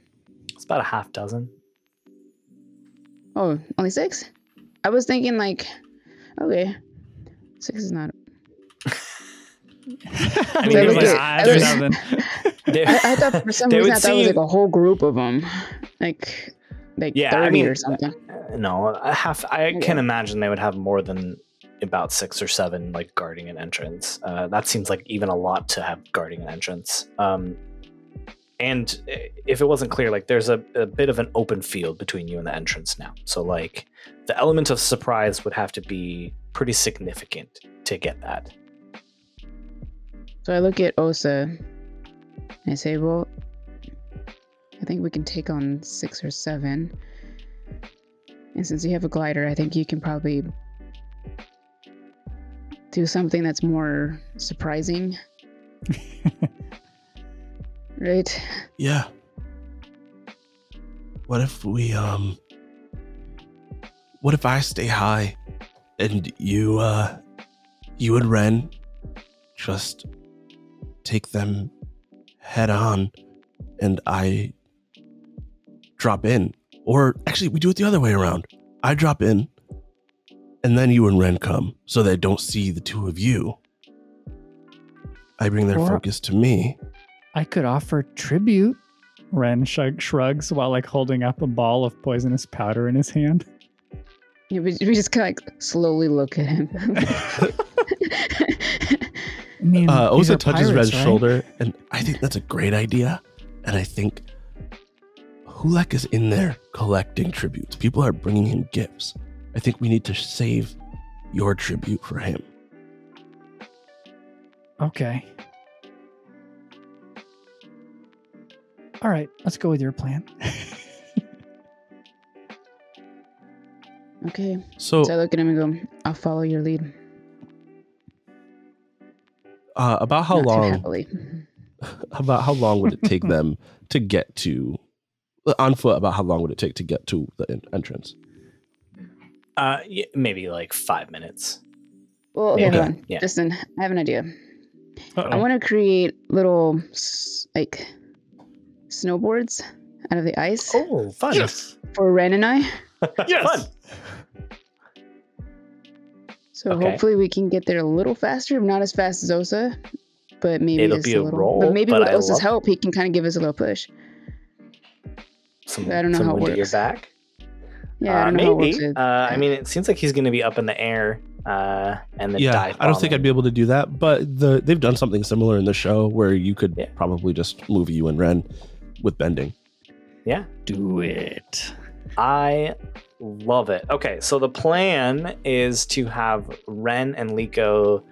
It's about a half dozen. Oh, only six? I was thinking like, okay, six is not. I mean, it was was- good. "Ah, I it's was- nothing." They- I, I thought for some reason would I thought it was like a whole group of them, like like Yeah, I thirty mean, or something. no, a half. I Okay. can imagine they would have more than about six or seven like guarding an entrance. Uh, that seems like even a lot to have guarding an entrance. Um, and eh, if it wasn't clear, like there's a, a bit of an open field between you and the entrance now. So like the element of surprise would have to be pretty significant to get that. So I look at Osa and I say, well, I think we can take on six or seven. And since you have a glider, I think you can probably do something that's more surprising. right? Yeah. What if we um what if I stay high and you uh you and Ren just take them head on and I drop in. Or actually we do it the other way around. I drop in and then you and Ren come so they don't see the two of you. I bring their Or- focus to me. I could offer tribute. Ren shrug- shrugs while like holding up a ball of poisonous powder in his hand. Yeah, we, we just kind of like slowly look at him. I mean, Uh, these Osa touches pirates, Red's right? shoulder, and I think that's a great idea. And I think Holiq is in there collecting tributes. People are bringing him gifts. I think we need to save your tribute for him. Okay. All right, let's go with your plan. okay. So, So I look at him and go, I'll follow your lead. uh, about how Not long? happily. About how long would it take them to get to on foot? About how long would it take to get to the en- entrance? Uh, y- maybe like five minutes. Well, okay, Okay. hold on. Yeah. Justin, I have an idea. I Uh-oh. want to create little, like, snowboards out of the ice Oh, fun! for Ren and I. Yes. fun. So Okay. hopefully we can get there a little faster, not as fast as Osa, but maybe It'll just be a a little. roll, but maybe but with I Osa's love- help, he can kind of give us a little push. Some, I don't know some how it wind at your works. back. Yeah, I Uh, don't know maybe. how it works. uh, I mean, it seems like he's going to be up in the air uh, and then yeah, dive. I don't think I'd be able to do that, but the they've done something similar in the show where you could Yeah. probably just move you and Ren with bending. Yeah, Do it. I love it. Okay, so the plan is to have Ren and Liko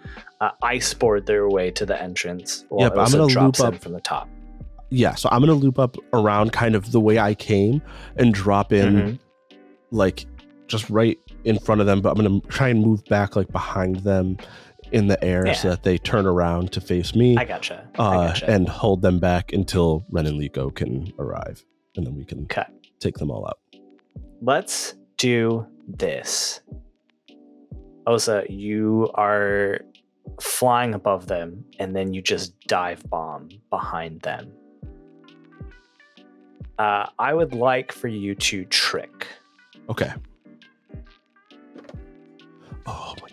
uh, ice board their way to the entrance. While Yeah, but I'm gonna loop up- from the top. Yeah, so I'm gonna loop up around kind of the way I came and drop in Mhm. like just right in front of them, but I'm gonna try and move back like behind them in the air so that they turn around to face me I gotcha. I uh, gotcha. and hold them back until Ren and Liko can arrive, and then we can okay, take them all out. let's do this. Osa, you are flying above them, and then you just dive bomb behind them. Uh, I would like for you to trick. Okay. Oh my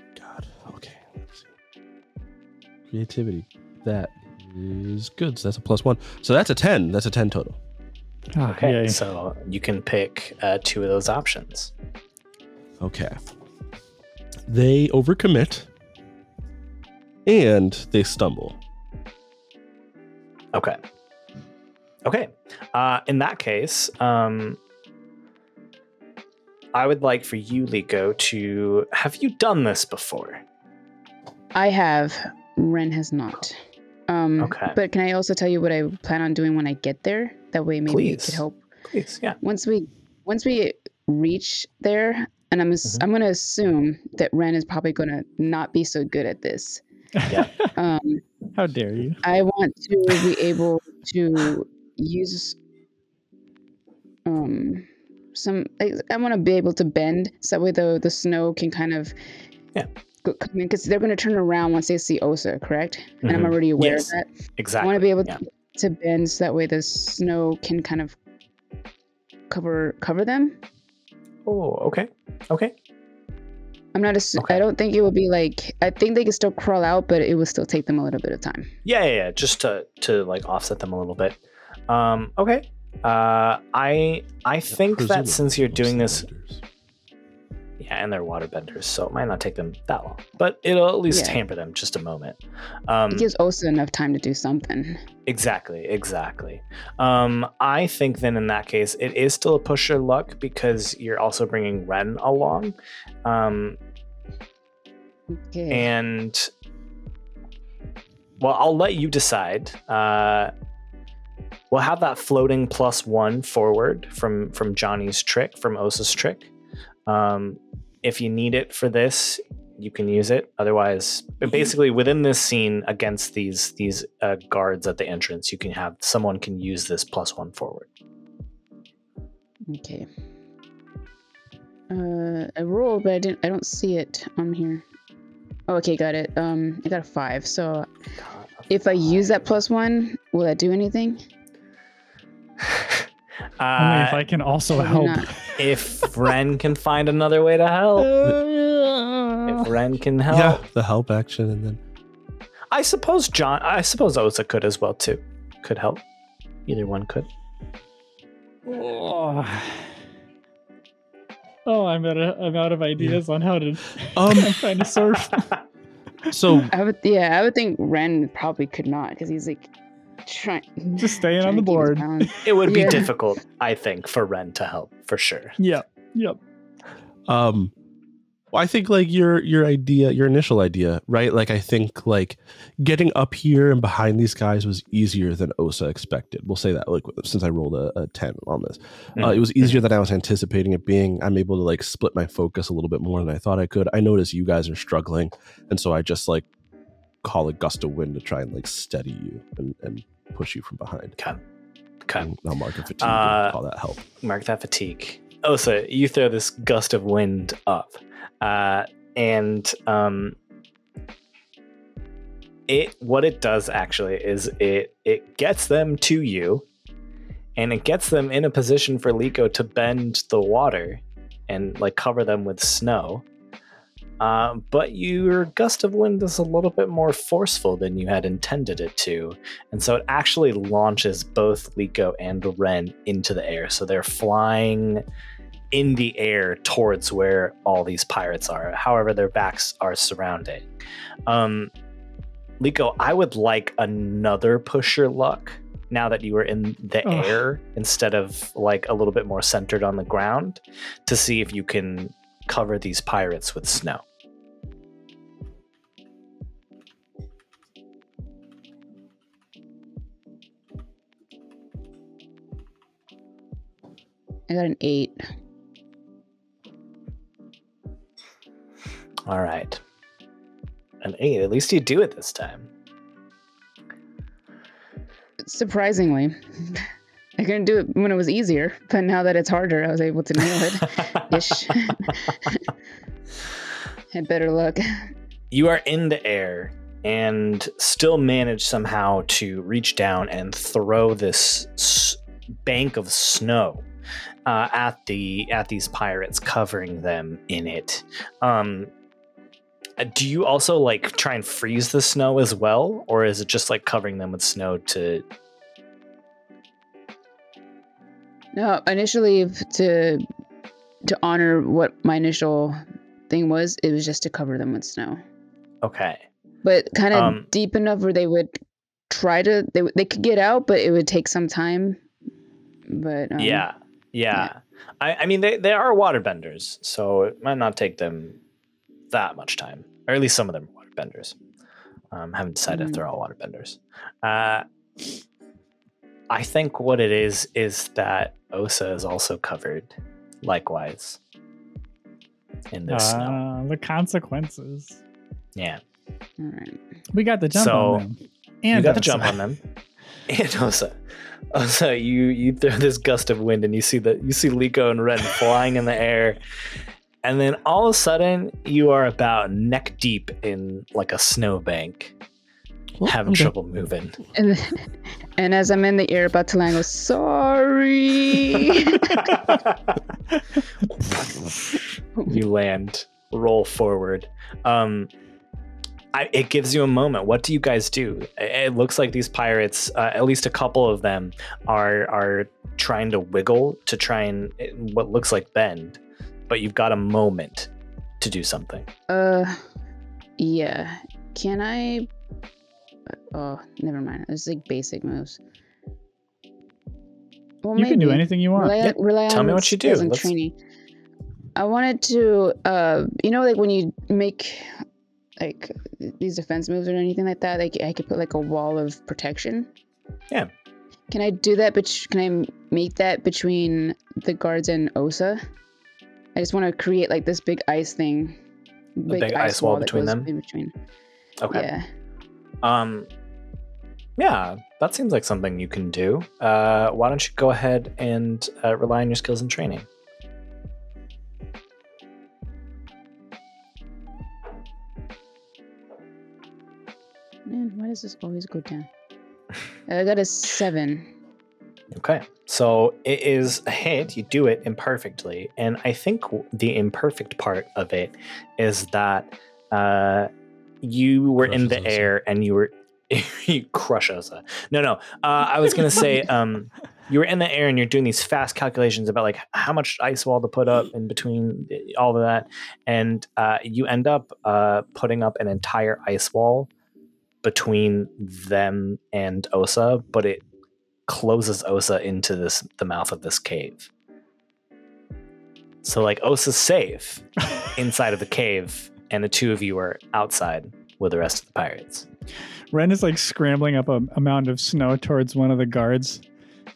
Creativity. That is good. So that's a plus one. So that's a ten. That's a ten total. Ah, Okay, yay. so you can pick uh, two of those options. Okay. they overcommit and they stumble. Okay. Okay. Uh, in that case, um, I would like for you, Liko, to have you done this before? I have. Ren has not. Um, Okay. But can I also tell you what I plan on doing when I get there? That way, maybe it Please. could help. Please, yeah. Once we once we reach there, and I'm ass- Mhm. I'm gonna assume that Ren is probably gonna not be so good at this. Yeah. Um, How dare you? I want to be able to use um some like, I want to be able to bend so that way the the snow can kind of Yeah. Go, because they're going to turn around once they see Osa, correct? And I'm Mhm. already aware Yes, of that. Exactly. I want to be able yeah. to, to bend so that way the snow can kind of cover cover them. Oh, okay. Okay. I'm not. Assu- Okay. I don't think it would be like. I think they could still crawl out, but it would still take them a little bit of time. Yeah, yeah, yeah. Just to to like offset them a little bit. Um, okay. Uh, I I think that since you're doing this, sliders. Yeah, and they're waterbenders, so it might not take them that long, but it'll at least Yeah. hamper them just a moment. Um, It gives Osa enough time to do something. Exactly, exactly. Um, I think then in that case, it is still a push your luck because you're also bringing Ren along. Um, Okay. and well, I'll let you decide. Uh, we'll have that floating plus one forward from from Johnny's trick, from Osa's trick. Um, if you need it for this, you can use it. Otherwise, basically within this scene against these these uh, guards at the entrance, you can have someone can use this plus one forward. Okay. Uh, I rolled, but I didn't. I don't see it on here. Oh, okay, got it. Um, I got a five. So if I use that plus one, will that do anything? Only if Uh, I can also help. if Ren can find another way to help, if Ren can help, Yeah, the help action, and then I suppose John. I suppose Osa could as well too. Could help. Either one could. Oh. Oh, I'm out of I'm out of ideas on how to. Um, I'm trying to surf. so I would. Yeah, I would think Ren probably could not because he's like trying. Just staying trying on the to keep his board. it would be Yeah. difficult, I think, for Ren to help for sure. Yep. Yep. um well, i think like your your idea your initial idea right like i think like getting up here and behind these guys was easier than osa expected we'll say that like since i rolled a, a 10 on this uh, Mhm. it was easier than i was anticipating it being i'm able to like split my focus a little bit more than i thought i could i notice you guys are struggling and so i just like call a gust of wind to try and like steady you and, and push you from behind Okay. Okay. i'll mark a fatigue Uh, call that help Mark that fatigue. Osa, you throw this gust of wind up, uh, and um, it what it does actually is it it gets them to you, and it gets them in a position for Liko to bend the water and like cover them with snow. Uh, but your gust of wind is a little bit more forceful than you had intended it to. And so it actually launches both Liko and Ren into the air. So they're flying in the air towards where all these pirates are. However, their backs are surrounded. Um, Liko, I would like another push your luck now that you are in the air instead of like a little bit more centered on the ground to see if you can cover these pirates with snow. I got an eight. All right. An eight. At least you do it this time. Surprisingly, I couldn't do it when it was easier, but now that it's harder, I was able to nail it. Ish. Had better luck. you are in the air and still manage somehow to reach down and throw this s- bank of snow uh, at the at these pirates, covering them in it. Um, uh, do you also like try and freeze the snow as well, or is it just like covering them with snow to? No, initially to to honor what my initial thing was, it was just to cover them with snow, Okay. but kind of Um, deep enough where they would try to they they could get out, but it would take some time. But um, yeah. Yeah. I, I mean, they, they are waterbenders, so it might not take them that much time. Or at least some of them are waterbenders. Um, haven't decided if Mhm. they're all waterbenders. Uh, I think what it is is that Osa is also covered likewise in this snow. Uh, the consequences. Yeah. all right. We got the jump So, on them. And you got the Osa. jump on them. And Osa. Osa, you you throw this gust of wind and you see that you see Liko and Ren flying in the air. And then all of a sudden you are about neck deep in like a snowbank. Well, having okay. trouble moving. And and as I'm in the air about to land, I go sorry. you land, roll forward. Um, I, it gives you a moment. What do you guys do? It, looks like these pirates, uh, at least a couple of them, are are trying to wiggle to try and what looks like bend, but you've got a moment to do something. uh, yeah. Can I? Oh, never mind. It's like basic moves. Well, You can do anything you want. Rely, Yeah, rely tell on me what you do. skills Let's- training. I wanted to, uh, you know, like when you make like these defense moves or anything like that, like I could put like a wall of protection. Yeah. Can I do that? But can I make that between the guards and Osa? I just want to create like this big ice thing, big ice wall that between them? In between. Okay. Yeah. Um, yeah, that seems like something you can do. Uh, why don't you go ahead and uh, rely on your skills and training? Man, why does this always go down? I got a seven. Okay. So it is a hit. You do it imperfectly. And I think the imperfect part of it is that uh, you were in the Osa. air and you were. you crush Osa. No, no. Uh, I was going to say um, you were in the air and you're doing these fast calculations about like how much ice wall to put up in between eh, all of that. And uh, you end up uh, putting up an entire ice wall between them and Osa, but it closes Osa into this the mouth of this cave. So like Osa's safe inside of the cave, and the two of you are outside with the rest of the pirates. Ren is like scrambling up a, a mound of snow towards one of the guards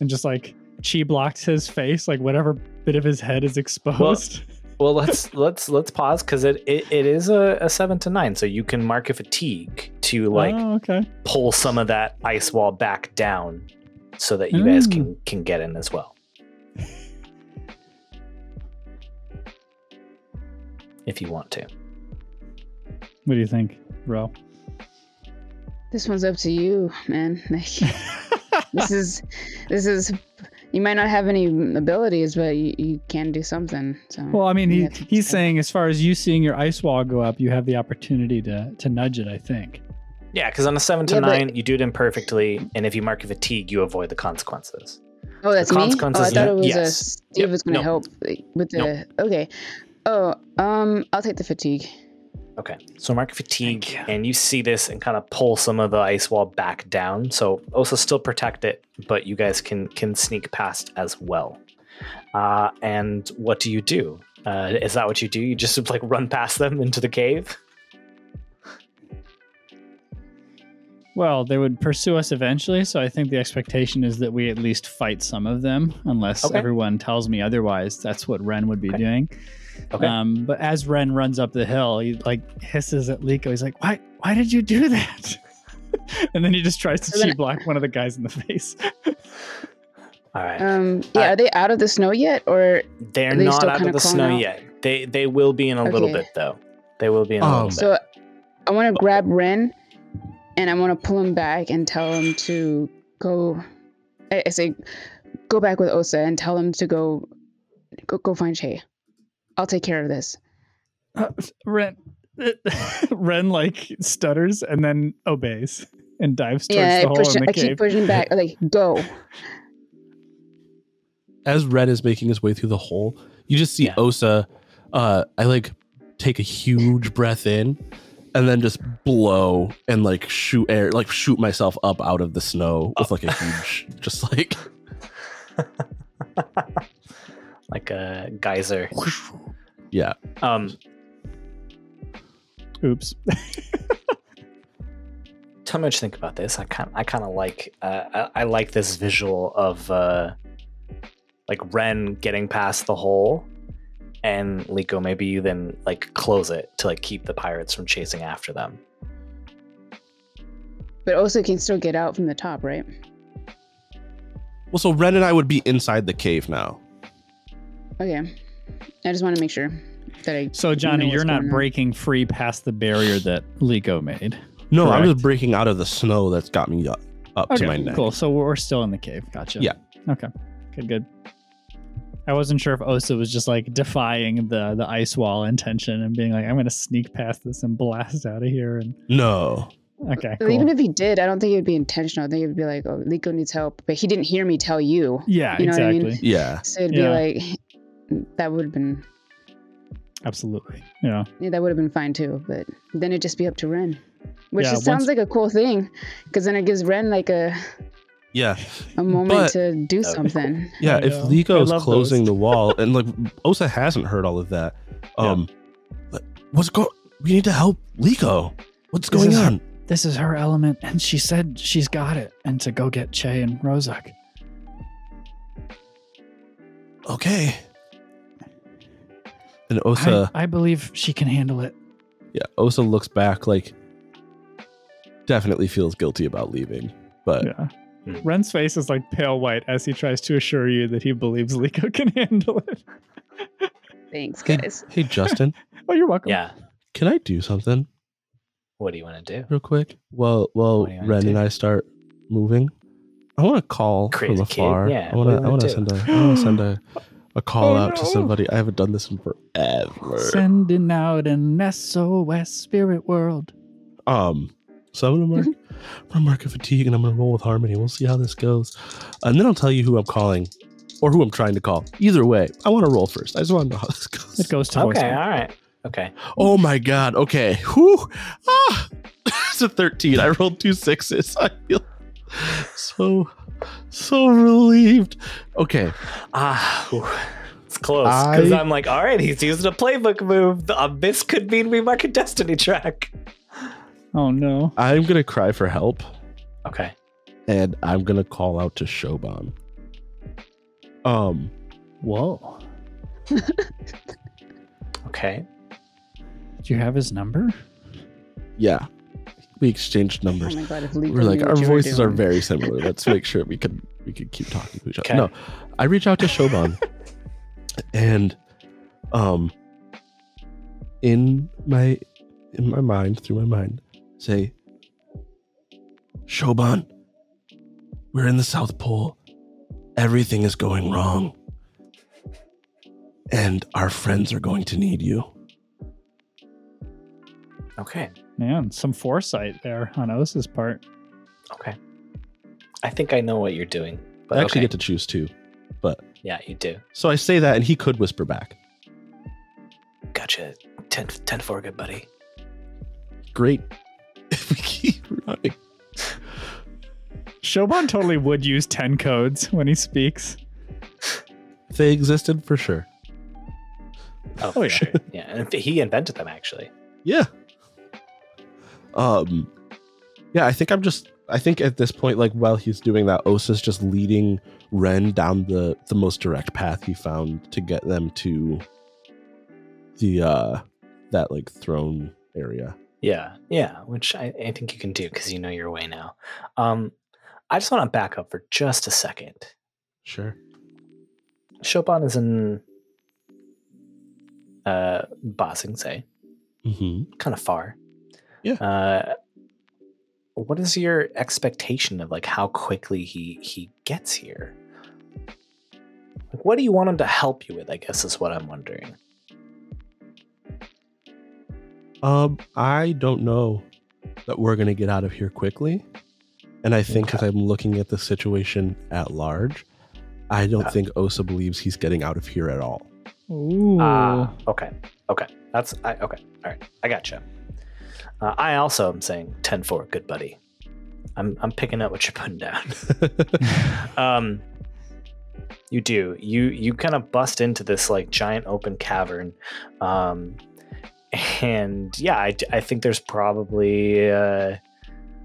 and just like chi blocks his face, like whatever bit of his head is exposed. Well, let's let's let's pause because it, it it is a, a seven to nine, so you can mark a fatigue to like oh, okay. pull some of that ice wall back down, so that you guys Mm. can can get in as well. If you want to. What do you think, bro? This one's up to you, man. Like, this is this is you might not have any abilities but you, you can do something so well, I mean, he, he's decide. saying as far as you seeing your ice wall go up, you have the opportunity to to nudge it. I think. Yeah, because on a seven to Yeah, but- nine, you do it imperfectly, and if you mark a fatigue, you avoid the consequences. oh that's me oh i consequences, thought it was yes. uh, steve Yep, was gonna no. help with the Nope. okay oh um i'll take the fatigue Okay, so mark fatigue, you. and you see this and kind of pull some of the ice wall back down. So also still protect it, but you guys can can sneak past as well. Uh, and what do you do? Uh, is that what you do? You just like run past them into the cave? Well, they would pursue us eventually, so I think the expectation is that we at least fight some of them, unless Okay. everyone tells me otherwise. That's what Ren would be Okay. doing. Okay. Um, but as Ren runs up the hill, he like hisses at Liko. He's like, "Why? Why did you do that?" and then he just tries to So then- block one of the guys in the face. All right. um yeah Uh, are they out of the snow yet or They're are they not still out of the snow out? yet. They they will be in a little bit though. They will be in a little bit. so i want to grab ren and i want to pull him back and tell him to go I, I say go back with osa and tell him to go go, go find Che i'll take care of this Ren, Ren like stutters and then obeys and dives towards yeah the I, hole push in the I keep pushing back like go as Ren is making his way through the hole, you just see Yeah. Osa. Uh, I like take a huge breath in and then just blow and like shoot air like shoot myself up out of the snow with like a huge just like like a geyser. yeah Um, Oops. tell me what you think about this. I kind I kind of like uh, I, I like this visual of uh, like Ren getting past the hole, and Liko maybe you then like close it to like keep the pirates from chasing after them. But also can still get out from the top, right? well so ren and i would be inside the cave now Okay. I just want to make sure that I. So Johnny, you're not going on. breaking free past the barrier that Liko made. no i'm Correct. just breaking out of the snow that's got me up, up to my neck cool. So we're still in the cave. Gotcha. Yeah. Okay. Good. Good. I wasn't sure if Osa was just like defying the the ice wall intention and being like, "I'm gonna sneak past this and blast out of here." And no okay, cool. Even if he did, I don't think it would be intentional. I think it would be like, oh, Liko needs help, but he didn't hear me tell you. yeah, you know what I exactly. mean? yeah So it'd Yeah. be like, that would have been, Absolutely. Yeah. yeah, that would have been fine too. But then it'd just be up to Ren, which Yeah, just sounds once- like a cool thing, because then it gives Ren like a yeah a moment But- to do That'd something. yeah if know. Liko is closing those. the wall and like osa hasn't heard all of that um like, what's going we need to help Liko. what's This going is her- on This is her element, and she said she's got it, and to go get Che and Rozak. okay and osa I, I believe she can handle it. yeah osa looks back like definitely feels guilty about leaving but Yeah. Hmm. Ren's face is like pale white as he tries to assure you that he believes Liko can handle it. Thanks, Hey, guys. hey justin Oh, you're welcome. Yeah. can i do something What do you want to do? real quick well well What do you wanna ren do? and i start moving i want to call Create from a kid? afar Yeah, i what want do to i want to wanna send a i want to send a a call Oh, out to somebody i haven't done this in forever Sending out an SOS spirit world. Um, so I'm gonna mark, I'm gonna mark a fatigue, and I'm gonna roll with harmony. We'll see how this goes, and then I'll tell you who I'm calling, or who I'm trying to call. Either way, I want to roll first. I just want to know how this goes. It goes to Okay. All right. Okay. Oh my god. Okay. Whew. Ah, it's a 13. I rolled two sixes. I feel so so relieved. Okay. Ah, whew. it's close because I- I'm like, all right, he's using a playbook move. Uh, this could mean we mark a destiny track. Oh no. I'm gonna cry for help, Okay. and I'm gonna call out to Shoban. Um. Whoa. Okay. Do you have his number? Yeah. We exchanged Oh numbers. my god, if we're like our what you were voices are very similar. Let's make sure we can we can keep talking to each other. Okay. No, I reach out to Shoban, and um, in my in my mind through my mind, say, Shoban, we're in the South Pole. Everything is going wrong, and our friends are going to need you. Okay. Man, some foresight there on Osa's part. Okay. I think I know what you're doing. But I actually okay. get to choose two. Yeah, you do. So I say that, and he could whisper back. Gotcha. 10, 10 4, good buddy. Great. If we keep running. Shoban totally would use 10 codes when he speaks. If they existed for sure. Oh, for yeah. sure. Yeah, and he invented them actually. Yeah. Um yeah, I think I'm just I think at this point, like while he's doing that, Osa's just leading Ren down the the most direct path he found to get them to the uh that like throne area. Yeah, yeah, which I, I think you can do because you know your way now. Um, I just want to back up for just a second. Sure. Shoban is in uh, Ba Sing Se, Mm-hmm. kind of far. Yeah. Uh, what is your expectation of like how quickly he he gets here? Like, what do you want him to help you with? I guess is what I'm wondering. Um, I don't know that we're gonna get out of here quickly. And I think as I'm looking at the situation at large, I don't Yeah. think Osa believes he's getting out of here at all. Ooh. Ah, okay, okay. That's I, okay. All right, I got gotcha. Uh, I also am saying 10-4, good buddy. I'm I'm picking up what you're putting down. um, you do. You you kind of bust into this like giant open cavern, um, and yeah, I, I think there's probably. Uh,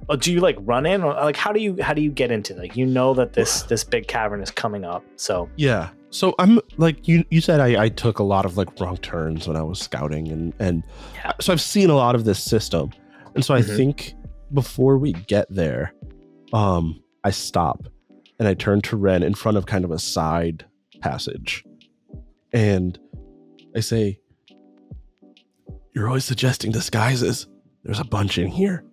oh, do you like run in or like how do you how do you get into it? like you know that this this big cavern is coming up so Yeah. So I'm like you. You said I, I took a lot of like wrong turns when I was scouting, and and Yeah. so I've seen a lot of this system, and so I Mhm. think before we get there, um, I stop and I turn to Ren in front of kind of a side passage, and I say, "You're always suggesting disguises. There's a bunch in here."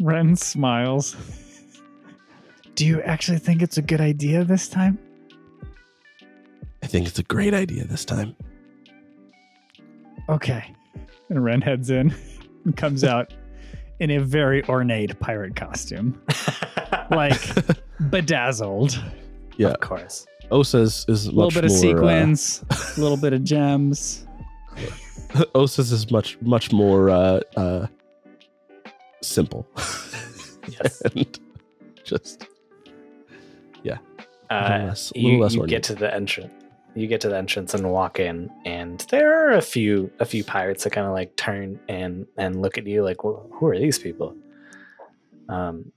Ren smiles. Do you actually think it's a good idea this time? I think it's a great idea this time. Okay. And Ren heads in and comes out in a very ornate pirate costume, like bedazzled. Yeah. of course Osa is, is A little much bit of more, uh, sequins, a little bit of gems. Osa's is much much more uh, uh, simple. yes and just uh, less- a you, little less you get to the entrance you get to the entrance and walk in and there are a few a few pirates that kind of like turn and and look at you like well, who are these people? Um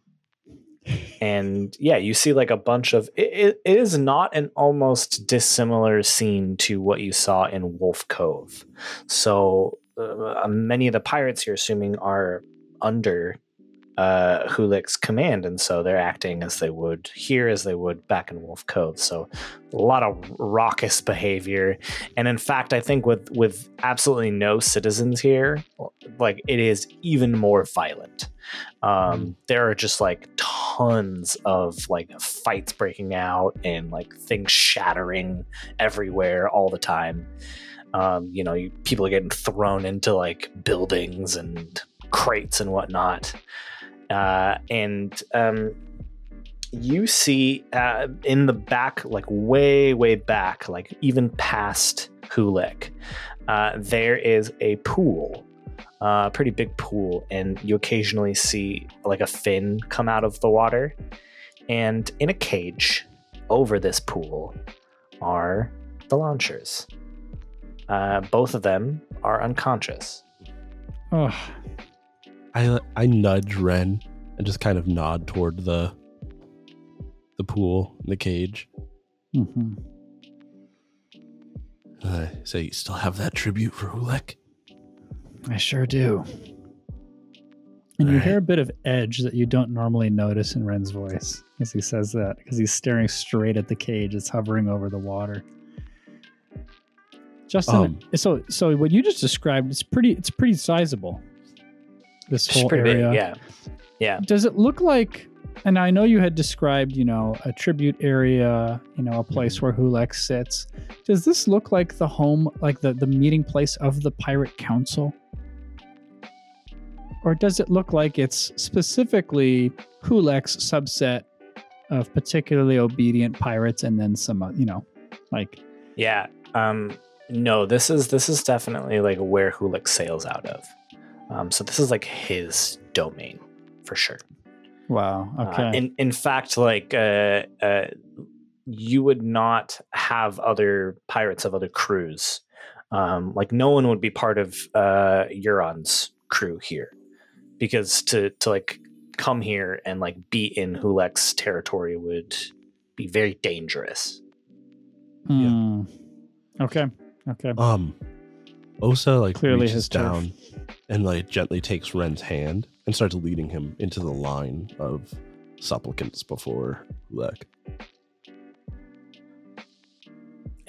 and yeah you see like a bunch of it, it, it is not an almost dissimilar scene to what you saw in wolf cove. So uh, many of the pirates you're assuming are under uh, Holiq's command, and so they're acting as they would here, as they would back in Wolf Cove. So a lot of raucous behavior, and in fact, I think with with absolutely no citizens here, like it is even more violent. Um, there are just like tons of like fights breaking out and like things shattering everywhere all the time. Um, you know, you, people are getting thrown into like buildings and crates and whatnot uh, and um, you see uh, in the back, like way, way back, like even past Holiq, uh, there is a pool, uh, a pretty big pool, and you occasionally see like a fin come out of the water. And in a cage over this pool are the Lonshurs. Uh, both of them are unconscious. Oh, I I nudge Ren and just kind of nod toward the the pool, and the cage. Mm-hmm. I say, "You still have that tribute for Holiq?" I sure do. And you Alright. hear a bit of edge that you don't normally notice in Ren's voice as he says that, because he's staring straight at the cage that's hovering over the water. Justin, Um, so so what you just described, it's pretty it's pretty sizable. This whole pretty big, area. yeah. Yeah. Does it look like and I know you had described, you know, a tribute area, you know, a place where Holiq sits. Does this look like the home, like the, the meeting place of the Pirate Council? Or does it look like it's specifically Holiq's subset of particularly obedient pirates and then some, uh, you know, like, Yeah. Um no, this is this is definitely like where Holiq sails out of. Um so this is like his domain for sure. wow, Uh, okay. in in fact like uh uh you would not have other pirates of other crews. Um like no one would be part of uh Euron's crew here. Because to to like come here and like be in Holiq's territory would be very dangerous. Hmm. Okay, okay. Um, Osa like Clearly reaches his turf. Down and like gently takes Ren's hand and starts leading him into the line of supplicants before Holiq.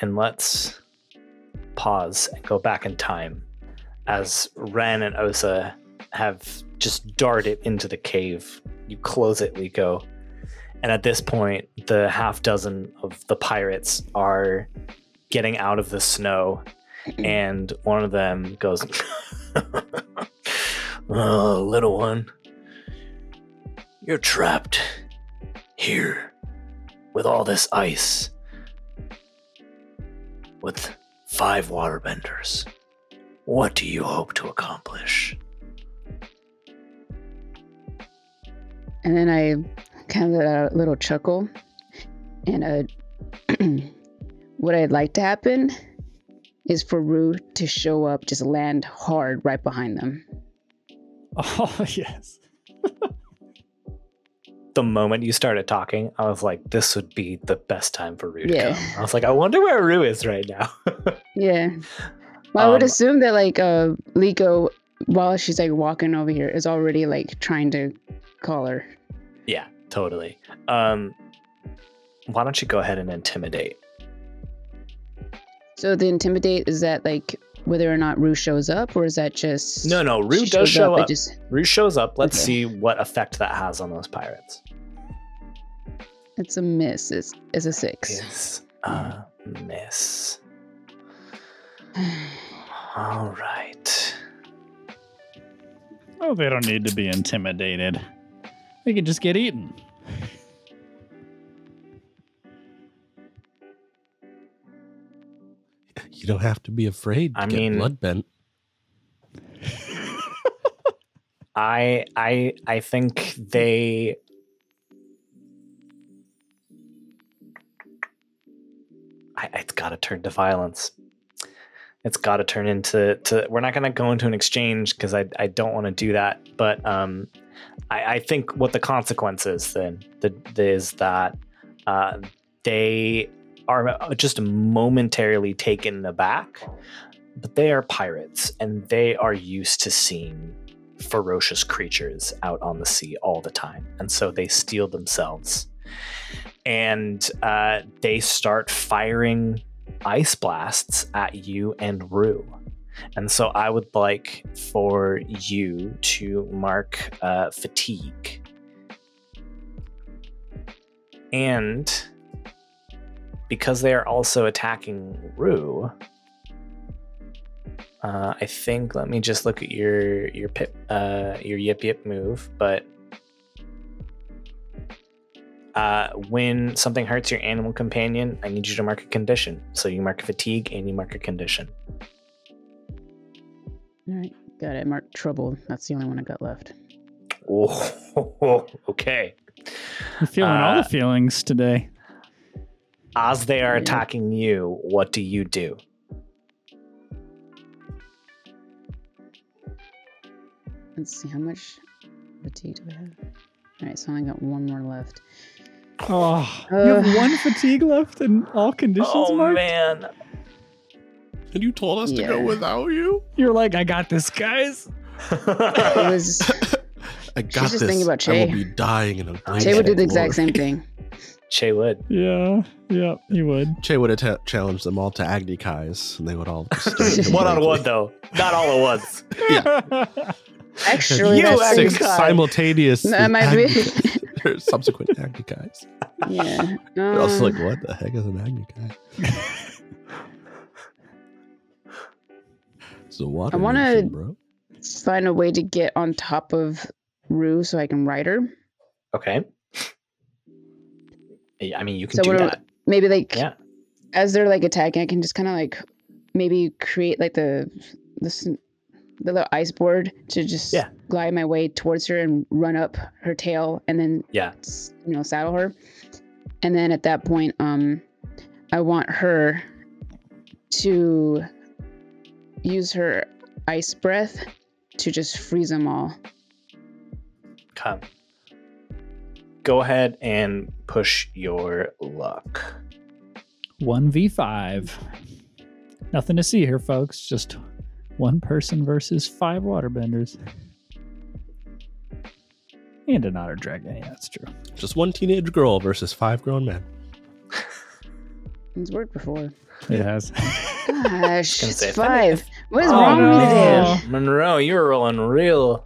and let's pause and go back in time as Ren and Osa have just darted into the cave. You close it, Liko. And at this point, the half dozen of the pirates are getting out of the snow, and one of them goes, Oh, little one, you're trapped here with all this ice with five waterbenders, what do you hope to accomplish? And then I kind of a little chuckle. And uh, what I'd like to happen is for Rue to show up, just land hard right behind them. Oh yes. The moment you started talking, I was like, this would be the best time for Rue to Yeah. come. I was like, I wonder where Rue is right now. Yeah. Well, I would Um, assume that like uh Liko, while she's like walking over here, is already like trying to call her. yeah, totally. Um, why don't you go ahead and intimidate? So the intimidate is that like whether or not Rue shows up, or is that just No, no, Rue she does shows show I up. Just Rue shows up. Let's Okay. see what effect that has on those pirates. it's a miss. It's, it's a six. Is a miss. All right. Oh, they don't need to be intimidated. They can just get eaten. You don't have to be afraid to I get mean- blood bent. I I I think they I, it's got to turn to violence. It's got to turn into to. We're not going to go into an exchange because I I don't want to do that. But um, I, I think what the consequences then the, is that uh, they are just momentarily taken aback, but they are pirates and they are used to seeing ferocious creatures out on the sea all the time. And so they steel themselves. And uh, they start firing ice blasts at you and Rue. And so I would like for you to mark uh, fatigue. And because they are also attacking Rue, uh, I think. Let me just look at your your pip, uh, your yip yip move. But uh, when something hurts your animal companion, I need you to mark a condition. So you mark a fatigue and you mark a condition. All right, got it. Mark trouble. That's the only one I got left. Oh, okay. You're feeling all Uh, the feelings today. As they are attacking you, what do you do? Let's see how much fatigue do I have. All right, so I only got one more left. Oh, you Uh. have one fatigue left and all conditions oh marked? man. And you told us to go without you? You're like, I got this, guys. It was I got just this. thinking about I will be dying in a blaze Che would do the exact same thing. Che would. Yeah, yeah, you would. Che would have ta- challenged them all to Agni Kais, and they would all one on one though, not all at once. yeah. Actually, You Agni Six Kai. simultaneous That might be- Agni- subsequent Agni Kais. yeah. They're also Uh, like, what the heck is an Agni Kai? It's a water I wanna- find a way to get on top of Rue so I can ride her. Okay. I mean, you can So do that. Maybe like Yeah. as they're like attacking, I can just kind of like maybe create like the the the little ice board to just Yeah. glide my way towards her and run up her tail and then Yeah. you know saddle her. And then at that point, um, I want her to use her ice breath to just freeze them all. Come. Go ahead and push your luck. 1v5. Nothing to see here, folks. Just one person versus five waterbenders. And an otter dragon. Yeah, that's true. Just one teenage girl versus five grown men. It's worked before. It has. Gosh, it's five. What is Oh, wrong with no. you? Monroe, you were rolling real,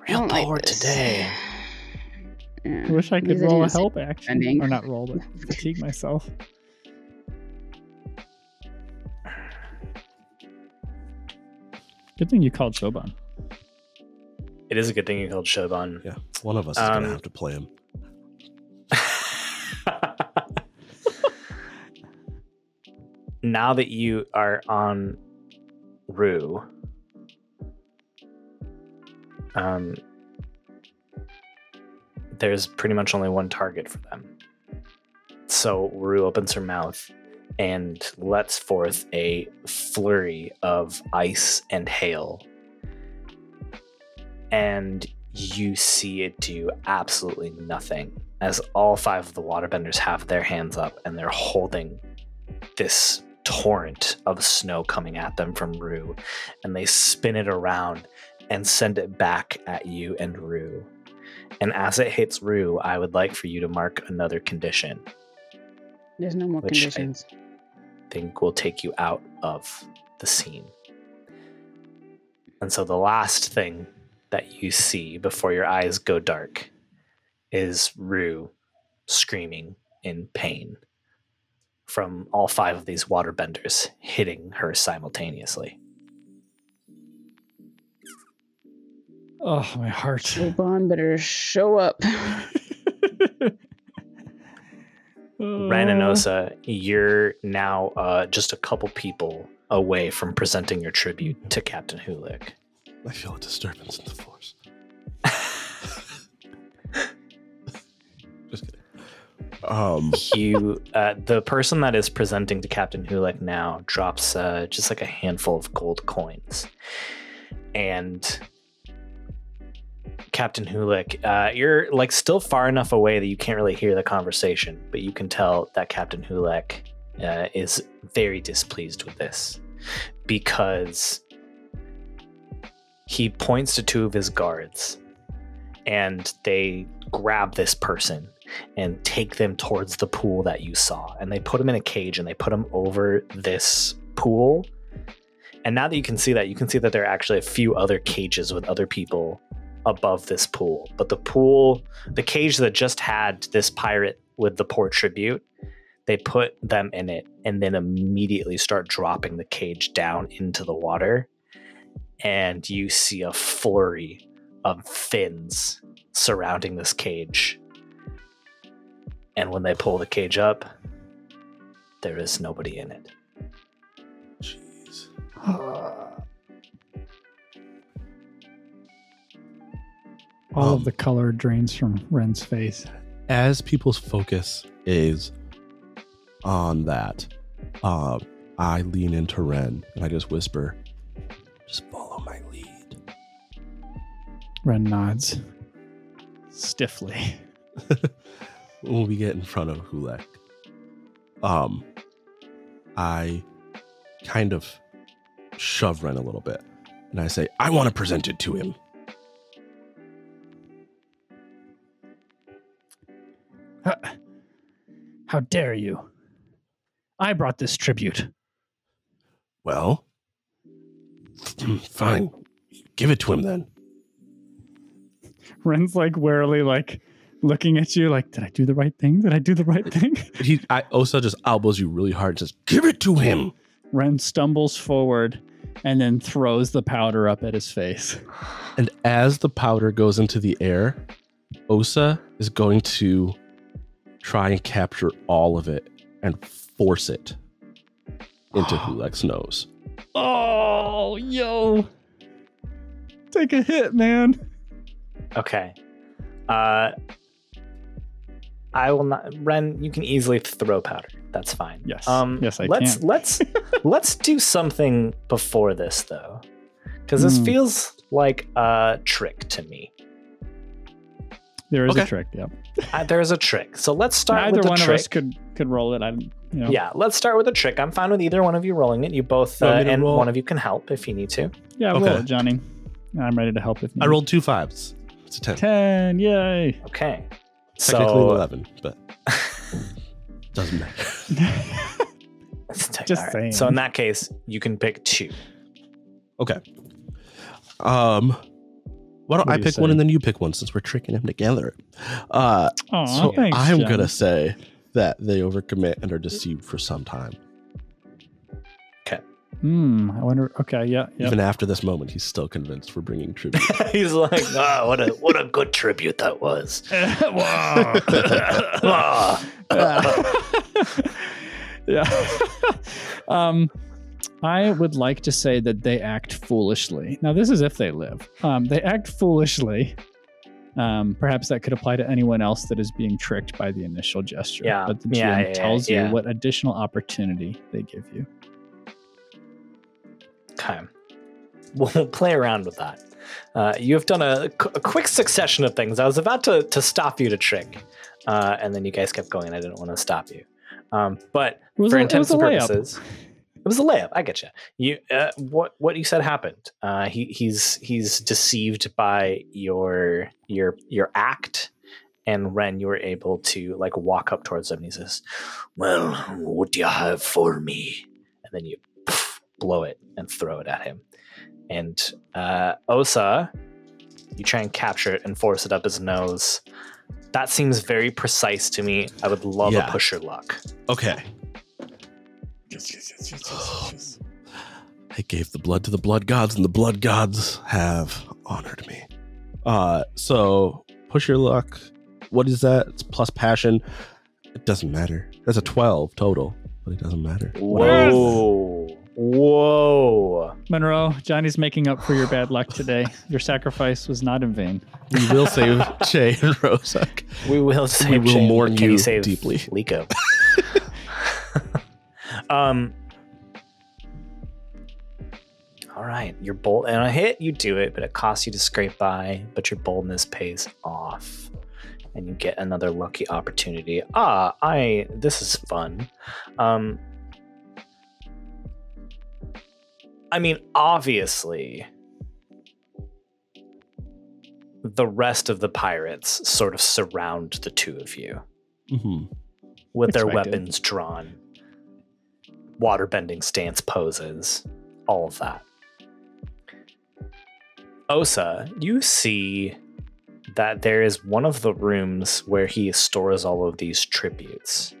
real don't like poor this. today. Yeah, I wish I could because roll a help action. ending. Or not roll, but fatigue myself. Good thing you called Shoban. It is a good thing you called Shoban. Yeah, one of us is Um, gonna have to play him. now that you are on Rue, um, there's pretty much only one target for them. So Rue opens her mouth and lets forth a flurry of ice and hail. And you see it do absolutely nothing as all five of the waterbenders have their hands up and they're holding this torrent of snow coming at them from Rue. And they spin it around and send it back at you and Rue. And as it hits Rue, I would like for you to mark another condition. There's no more Which I- conditions. think will take you out of the scene. And so the last thing that you see before your eyes go dark is Rue screaming in pain from all five of these waterbenders hitting her simultaneously. Oh, my heart. Lupin better show up. Ren and Uh, Osa, you're now uh, just a couple people away from presenting your tribute to Captain Holiq. I feel a disturbance in the force. Just kidding. Um, you uh, the person that is presenting to captain Holiq now drops uh, just like a handful of gold coins and captain Holiq uh, you're like still far enough away that you can't really hear the conversation but you can tell that captain Holiq uh, is very displeased with this because he points to two of his guards and they grab this person and take them towards the pool that you saw. And they put them in a cage and they put them over this pool. And now that you can see that, you can see that there are actually a few other cages with other people above this pool. But the pool, the cage that just had this pirate with the poor tribute, they put them in it and then immediately start dropping the cage down into the water. And you see a flurry of fins surrounding this cage. And when they pull the cage up, there is nobody in it. jeez. Uh, All Um, of the color drains from Ren's face. As people's focus is on that, uh, I lean into Ren and I just whisper, "Just follow my lead." Ren nods stiffly. when we get in front of Holiq, um, I kind of shove Ren a little bit, and I say, "I want to present it to him." How dare you? I brought this tribute. Well, fine, give it to him then. Ren's like warily like looking at you like, did I do the right thing? Did I do the right thing? He, I, Osa just elbows you really hard and says, "Give it to him." Ren stumbles forward and then throws the powder up at his face. And as the powder goes into the air, Osa is going to try and capture all of it and force it into Holiq's nose. Oh, yo. Take a hit, man. Okay. Uh I will not Ren, you can easily throw powder. That's fine. Yes. Um Yes, I let's can. let's let's do something before this though. Cuz this Hmm. feels like a trick to me. There is Okay. a trick, yeah. Uh, there's a trick. So let's start Neither with the one trick. of us could could roll it. I'm you know. Yeah, let's start with a trick. I'm fine with either one of you rolling it. You both, uh, Want me to and roll? one of you can help if you need to. Yeah, roll Okay. it, Johnny. I'm ready to help if I rolled two fives. It's a 10. 10. Yay. Okay. Technically so, 11, but doesn't matter. Let's take- Just all right. saying. So in that case, you can pick two. Okay. Um, why don't What I do you pick one and then you pick one since we're tricking him together? Uh, Aw, so thanks, I'm John. gonna say that they overcommit and are deceived for some time. Okay. Hmm. I wonder. Okay. Yeah. Yeah. Even after this moment, he's still convinced we're bringing tribute. He's like, oh, what a what a good tribute that was. Ah. yeah. Um, I would like to say that they act foolishly. Now, this is if they live. Um, they act foolishly. Um, perhaps that could apply to anyone else that is being tricked by the initial gesture. Yeah, But the GM yeah, yeah, tells yeah. you what additional opportunity they give you. Okay. We'll play around with that. Uh, you have done a, a quick succession of things. I was about to, to stop you to trick, uh, and then you guys kept going. I didn't want to stop you. Um, but for a- intents and purposes, it was a layup. I get you. You uh, what what you said happened. Uh, he he's he's deceived by your your your act, and Ren, you were able to like walk up towards him. And he says, "Well, what do you have for me?" And then you poof, blow it and throw it at him. And uh, Osa, you try and capture it and force it up his nose. That seems very precise to me. I would love Yeah. a pusher luck. Okay. Yes, yes, yes, yes, yes, yes. I gave the blood to the blood gods, and the blood gods have honored me. Uh, so push your luck. What is that? It's plus passion. It doesn't matter. That's a twelve total, but it doesn't matter. Whoa. Whoa. Monroe, Johnny's making up for your bad luck today. Your sacrifice was not in vain. We will save Che and Rozak. We will save We will Shane, mourn but can you save deeply. Liko. um. All right, your bold and a hit, you do it, but it costs you to scrape by. But your boldness pays off, and you get another lucky opportunity. Ah, I this is fun. Um, I mean, obviously, the rest of the pirates sort of surround the two of you hmm with their weapons drawn, waterbending stance poses, all of that. Osa, you see that there is one of the rooms where he stores all of these tributes.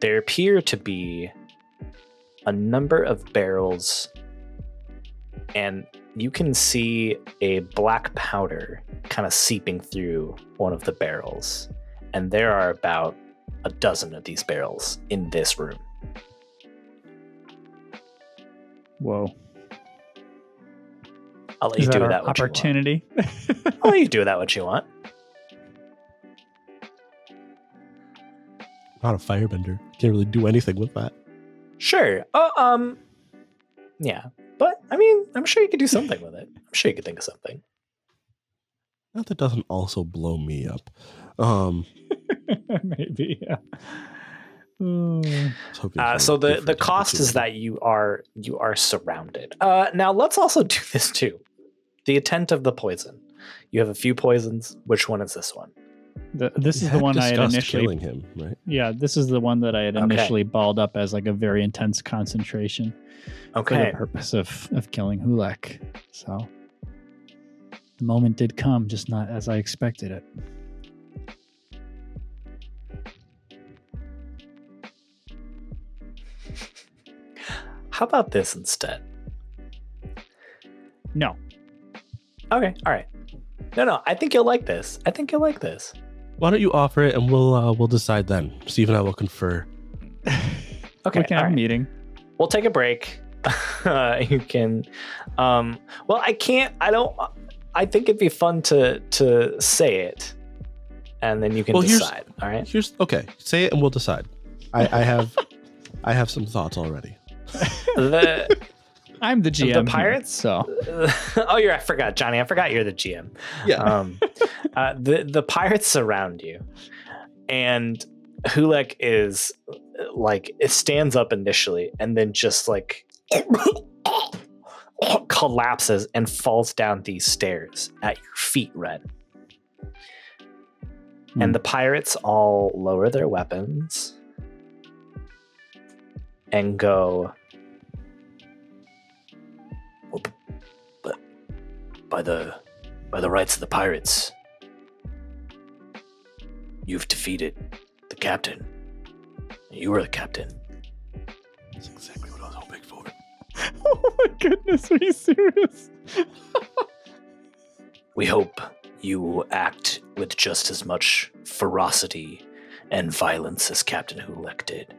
There appear to be a number of barrels, and you can see a black powder kind of seeping through one of the barrels. And there are about a dozen of these barrels in this room. Whoa. I'll let Is you that do our that what opportunity? you want. I'll let you do that what you want. Not a firebender. Can't really do anything with that. Sure. Oh, um, yeah. But I mean, I'm sure you could do something with it. I'm sure you could think of something. Not that doesn't also blow me up. Um, Maybe, yeah. I was hoping Uh, so the the cost is that you are you are surrounded. Uh, now let's also do this too. The intent of the poison. You have a few poisons. Which one is this one? The, this We is the one I had initially. killing him, right? Yeah, this is the one that I had Okay. initially balled up as like a very intense concentration for Okay. the purpose of of killing Holiq. So the moment did come, just not as I expected it. How about this instead? No, Okay. All right. No, no. I think you'll like this. I think you'll like this. Why don't you offer it and we'll uh, we'll decide then. Steve and I will confer. Okay. we can all have right. a meeting. we'll take a break. uh, you can. Um, well, I can't. I don't. I think it'd be fun to to say it, and then you can Well, decide. All right. Here's okay. Say it and we'll decide. I, I have I have some thoughts already. The I'm the GM. here, pirates? so oh, you're. I forgot, Johnny. I forgot you're the GM. Yeah. Um, uh, the the pirates surround you, and Holiq is like it stands up initially, and then just like collapses and falls down these stairs at your feet, Red. Hmm. And the pirates all lower their weapons and go. By the by the rights of the pirates, you've defeated the captain. You were the captain. That's exactly what I was hoping for. oh my goodness, are you serious? We hope you will act with just as much ferocity and violence as Captain Holiq did.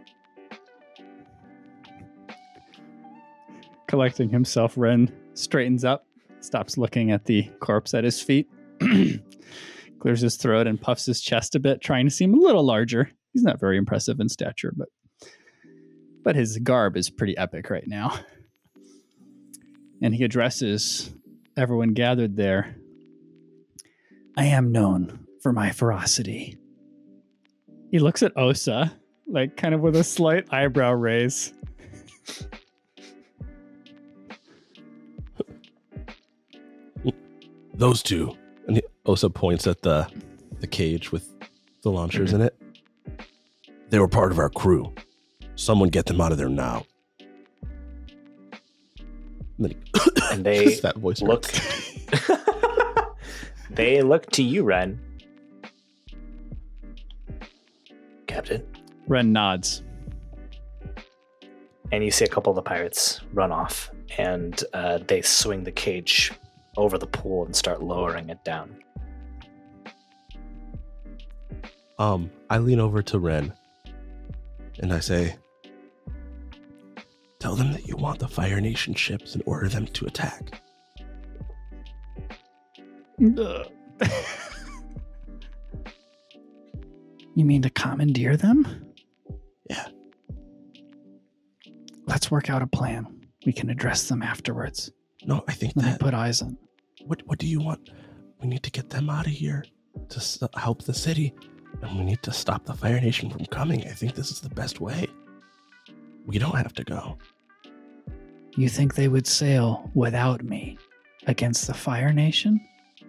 Collecting himself, Ren straightens up, stops looking at the corpse at his feet, clears his throat, and puffs his chest a bit, trying to seem a little larger. He's not very impressive in stature, but but his garb is pretty epic right now. And he addresses everyone gathered there. I am known for my ferocity. He looks at Osa, like kind of with a slight eyebrow raise. Those two. And he Osa points at the the cage with the Lonshurs in it. They were part of our crew. Someone get them out of there now. And then he And they that voice look. they look to you, Ren. Captain. Ren nods. And you see a couple of the pirates run off, and uh, they swing the cage over the pool and start lowering it down. Um, I lean over to Ren and I say, Tell them that you want the Fire Nation ships and order them to attack. You mean to commandeer them? Yeah. Let's work out a plan. We can address them afterwards. No, I think Let me that. put eyes on. What What do you want? We need to get them out of here to s- uh, help the city, and we need to stop the Fire Nation from coming. I think this is the best way. We don't have to go. You think they would sail without me against the Fire Nation?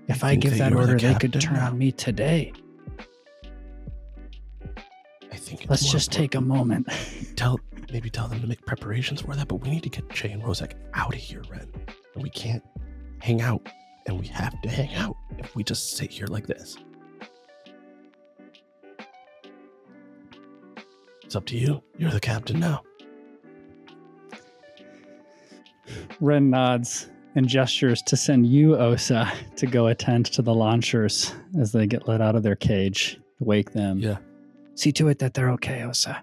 If I, think give that that, you're the order, they could turn now. on me today. I think it's Let's just take a moment. tell maybe tell them to make preparations for that, but we need to get Che and Rozak out of here, Ren. And we can't hang out. And we have to hang out if we just sit here like this. It's up to you. You're the captain now. Ren nods and gestures to send you, Osa, to go attend to the Lonshurs as they get let out of their cage. Wake them. Yeah. See to it that they're okay, Osa.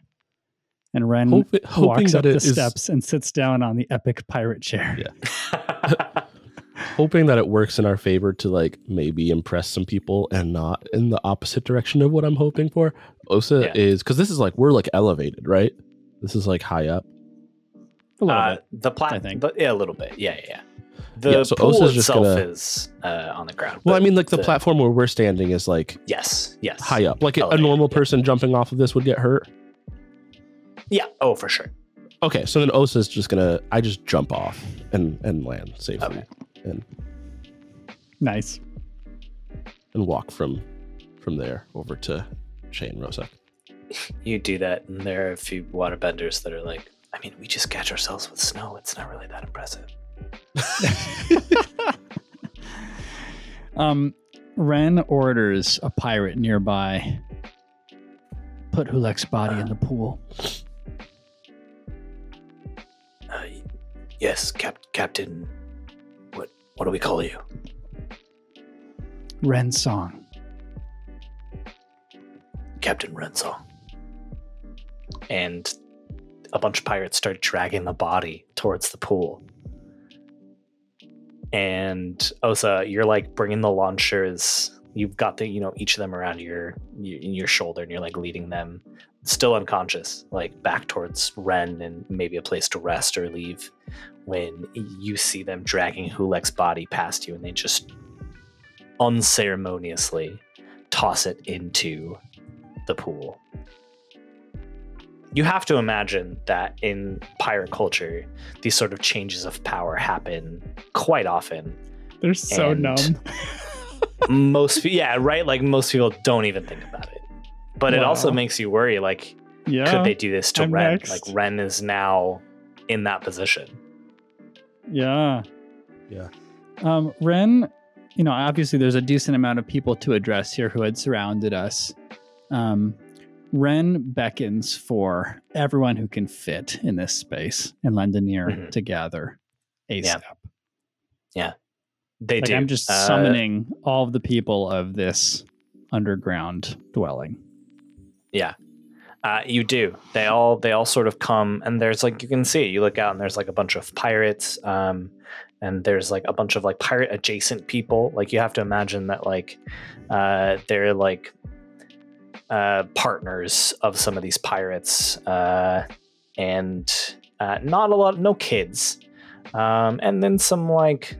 And Ren Hope- hoping walks up it the is- steps and sits down on the epic pirate chair. Yeah. Hoping that it works in our favor to like maybe impress some people and not in the opposite direction of what I'm hoping for. Osa Yeah. is because this is like we're like elevated, right? This is like high up. A little Uh, bit. the plat, I think. but yeah, a little bit. Yeah, yeah. yeah. The Yeah, so pool Osa's just itself gonna- is uh, on the ground. Well, I mean, like the, platform where we're standing is like Yes, yes. high up. Like a, a Elevated, normal yeah. person jumping off of this would get hurt. Yeah. Oh, for sure. Okay, so then Osa's just gonna I just jump off and and land safely Okay. And Nice. and walk from from there over to Che and Rosa. You do that, and there are a few waterbenders that are like, I mean, we just catch ourselves with snow. It's not really that impressive. um, Ren orders a pirate nearby. Put Holiq's body in the pool. Uh, yes, Cap- Captain. What? Do we call you? Ren song. Captain Rensong. And a bunch of pirates start dragging the body towards the pool. And Osa, you're like bringing the Lonshurs. You've got the, you know, each of them around your your, your shoulder, and you're like leading them, still unconscious, like back towards Ren and maybe a place to rest or leave. When you see them dragging Holiq's body past you, and they just unceremoniously toss it into the pool. You have to imagine that in pirate culture, these sort of changes of power happen quite often. They're so numb. Most, yeah, right. Like most people don't even think about it. But it also makes you worry. Like, yeah. could they do this to I'm Ren? next. Like, Ren is now in that position. Yeah. Yeah. Um, Ren, you know, obviously there's a decent amount of people to address here who had surrounded us. Um, Ren beckons for everyone who can fit in this space and lend an ear Mhm. to gather ASAP. Yeah. They Like do. I'm just Uh, summoning all of the people of this underground dwelling. Uh, you do. They all they all sort of come, and there's like you can see. You look out, and there's like a bunch of pirates, um, and there's like a bunch of like pirate adjacent people. Like you have to imagine that like uh, they're like uh, partners of some of these pirates, uh, and uh, not a lot, no kids, um, and then some like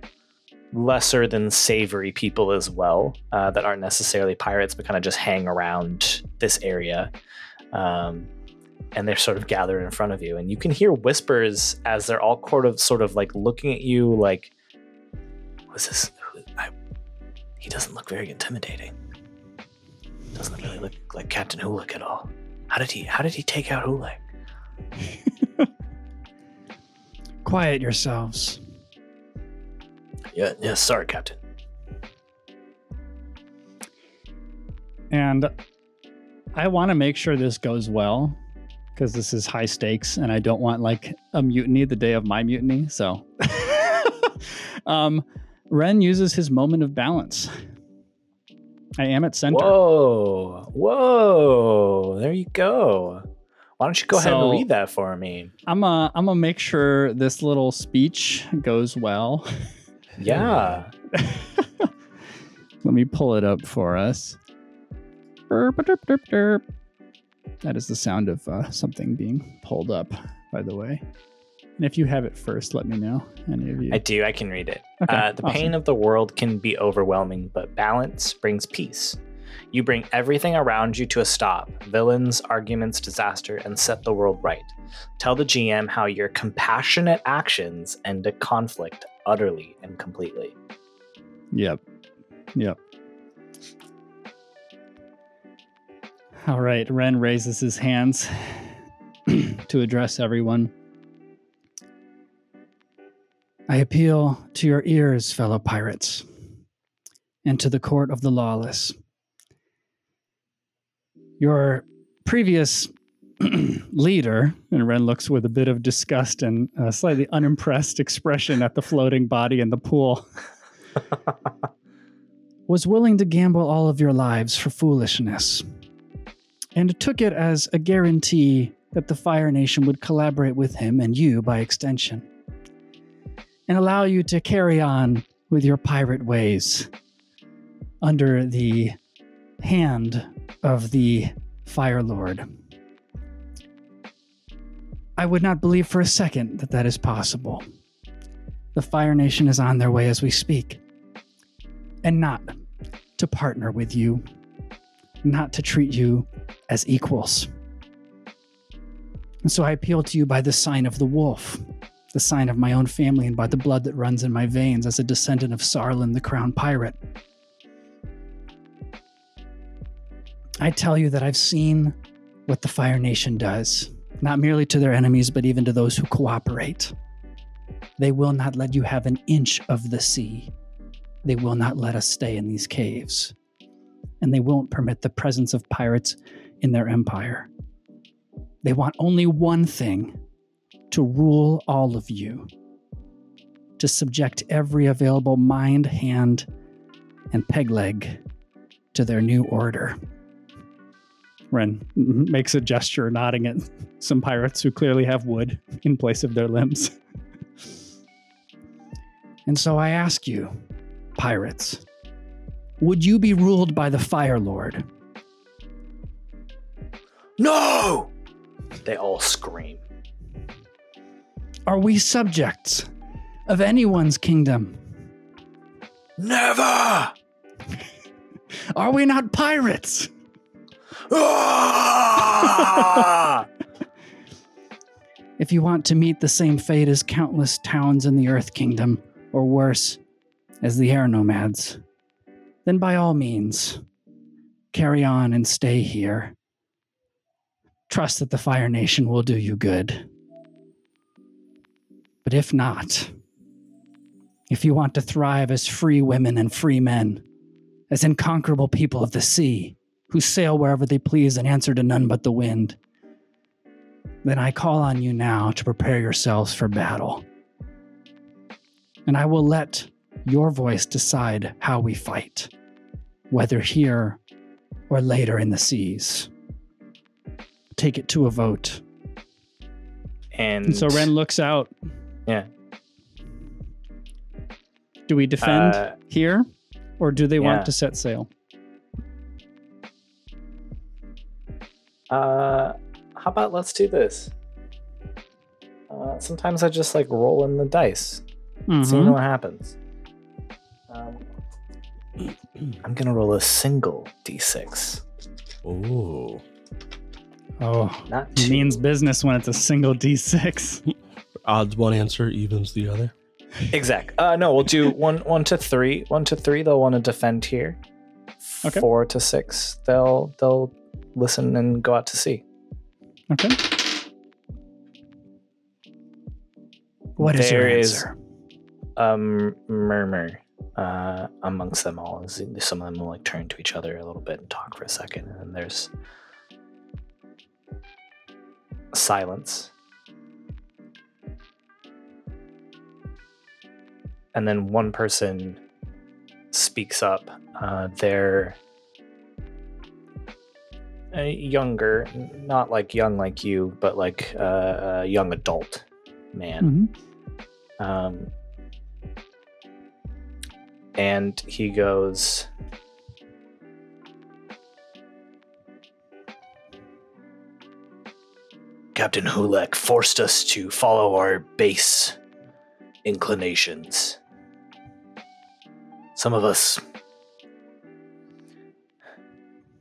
lesser than savory people as well uh, that aren't necessarily pirates, but kind of just hang around this area. Um, and they're sort of gathered in front of you, and you can hear whispers as they're all sort of, sort of like looking at you, like, "What's this? I, he doesn't look very intimidating. Doesn't really look like Captain Holiq at all. How did he? How did he take out Holiq? Quiet yourselves. Yeah, yeah. Sorry, Captain. And I want to make sure this goes well because this is high stakes and I don't want like a mutiny the day of my mutiny. So, um, Ren uses his moment of balance. I am at center. Whoa, whoa! There you go. Why don't you go ahead and read that for me? I'm uh, I'm gonna make sure this little speech goes well. Yeah. Let me pull it up for us. That is the sound of uh, something being pulled up, by the way. And if you have it first, let me know. Any of you? I do. I can read it. Okay, uh, the awesome. pain of the world can be overwhelming, but balance brings peace. You bring everything around you to a stop villains, arguments, disaster, and set the world right. Tell the GM how your compassionate actions end a conflict utterly and completely. Yep. Yep. All right. Ren raises his hands to address everyone. I appeal to your ears, fellow pirates, and to the court of the lawless. Your previous leader, and Ren looks with a bit of disgust and a slightly unimpressed expression at the floating body in the pool was willing to gamble all of your lives for foolishness, and took it as a guarantee that the Fire Nation would collaborate with him and you by extension, and allow you to carry on with your pirate ways under the hand of the Fire Lord. I would not believe for a second that that is possible. The Fire Nation is on their way as we speak and not to partner with you, not to treat you as equals. And so I appeal to you by the sign of the wolf, the sign of my own family, and by the blood that runs in my veins as a descendant of Sarlin, the crown pirate. I tell you that I've seen what the Fire Nation does, not merely to their enemies, but even to those who cooperate. They will not let you have an inch of the sea they will not let us stay in these caves. And they won't permit the presence of pirates in their empire. They want only one thing to rule all of you, to subject every available mind, hand, and peg leg to their new order. Ren makes a gesture, nodding at some pirates who clearly have wood in place of their limbs. and so I ask you, pirates. Would you be ruled by the Fire Lord? No! They all scream. Are we subjects of anyone's kingdom? Never! Are we not pirates? If you want to meet the same fate as countless towns in the Earth Kingdom, or worse, as the air nomads, then by all means, carry on and stay here. Trust that the Fire Nation will do you good. But if not, if you want to thrive as free women and free men, as inconquerable people of the sea, who sail wherever they please and answer to none but the wind, then I call on you now to prepare yourselves for battle. And I will let your voice decide how we fight, whether here or later in the seas. take it to a vote. And, And so Ren looks out. Yeah. Do we defend Uh, here, or do they yeah. want to set sail? Uh, how about let's do this? Uh, sometimes I just like roll in the dice, Mhm. see what happens. Um, I'm gonna roll a single d6, Oh. Oh, not two. means business when it's a single d6. Odds one answer evens the other. exact. Uh, no, we'll do one, one to three. One to three, they'll want to defend here. Okay. Four to six, they'll they'll listen and go out to sea. Okay. What is There your is- answer? um murmur uh amongst them all some of them will like turn to each other a little bit and talk for a second and then there's silence and then one person speaks up uh they're uh, younger not like young like you but like uh, a young adult man Mhm. um, and he goes, Captain Holiq forced us to follow our base inclinations. Some of us.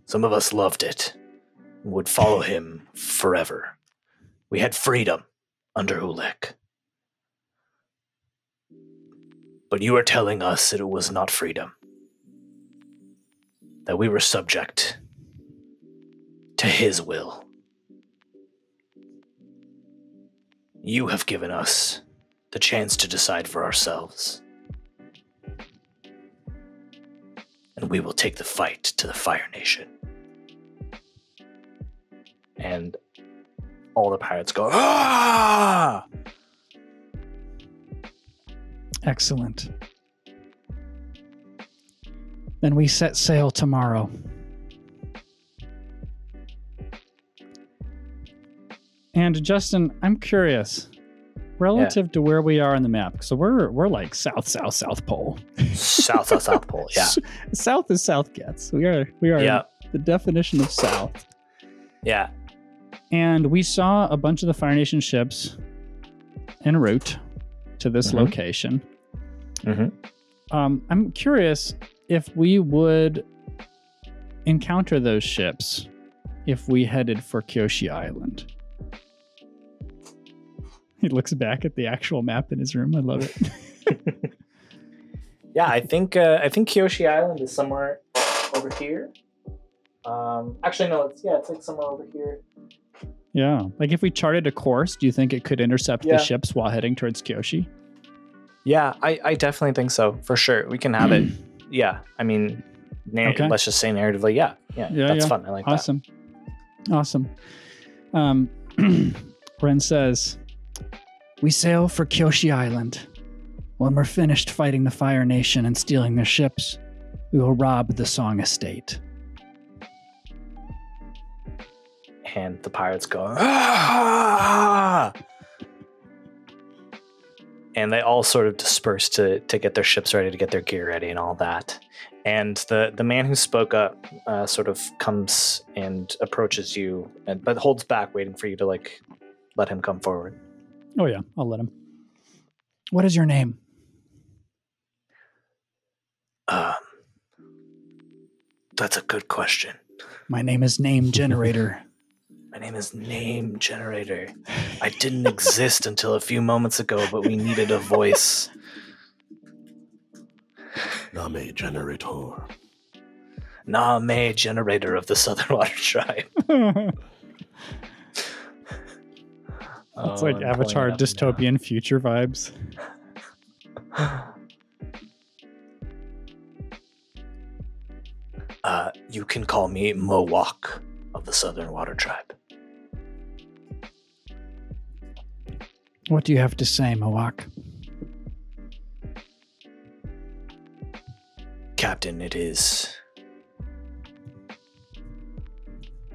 Some of us loved it, would follow him forever. We had freedom under Holiq. But you are telling us that it was not freedom. That we were subject to his will. You have given us the chance to decide for ourselves. And we will take the fight to the Fire Nation. And all the pirates go, ah! Excellent. Then we set sail tomorrow. And Justin, I'm curious, relative to where we are on the map. So we're we're like south, south, south pole. South, South, South Pole. Yeah. south is south gets. We are we are Yeah. the definition of south. Yeah. And we saw a bunch of the Fire Nation ships en route to this Mhm. location. Mhm. Um, I'm curious if we would encounter those ships if we headed for Kyoshi Island. He looks back at the actual map in his room. I love it. Yeah, I think uh, I think Kyoshi Island is somewhere over here. Um, actually, no, it's yeah, it's like somewhere over here. Yeah. Like if we charted a course, do you think it could intercept Yeah. the ships while heading towards Kyoshi? Yeah, I, I definitely think so for sure. We can have it. Yeah, I mean, Okay. let's just say narratively. Yeah, yeah, Yeah, that's yeah. fun. I like that. Awesome. Awesome. Um, Ren says, We sail for Kyoshi Island. When we're finished fighting the Fire Nation and stealing their ships, we will rob the Song Estate. And the pirates go, ah! and they all sort of disperse to to get their ships ready, to get their gear ready, and all that. And the the man who spoke up uh, sort of comes and approaches you, and but holds back, waiting for you to like let him come forward. Oh, yeah, I'll let him. What is your name? Um, that's a good question. My name is Name Generator. My name is Name Generator. I didn't exist until a few moments ago, but we needed a voice. Name generator. Name Generator of the Southern Water Tribe. It's Oh, like I'm Avatar pulling it up dystopian future vibes. Uh, you can call me Mowok of the Southern Water Tribe. What do you have to say, Mawak? Captain, it is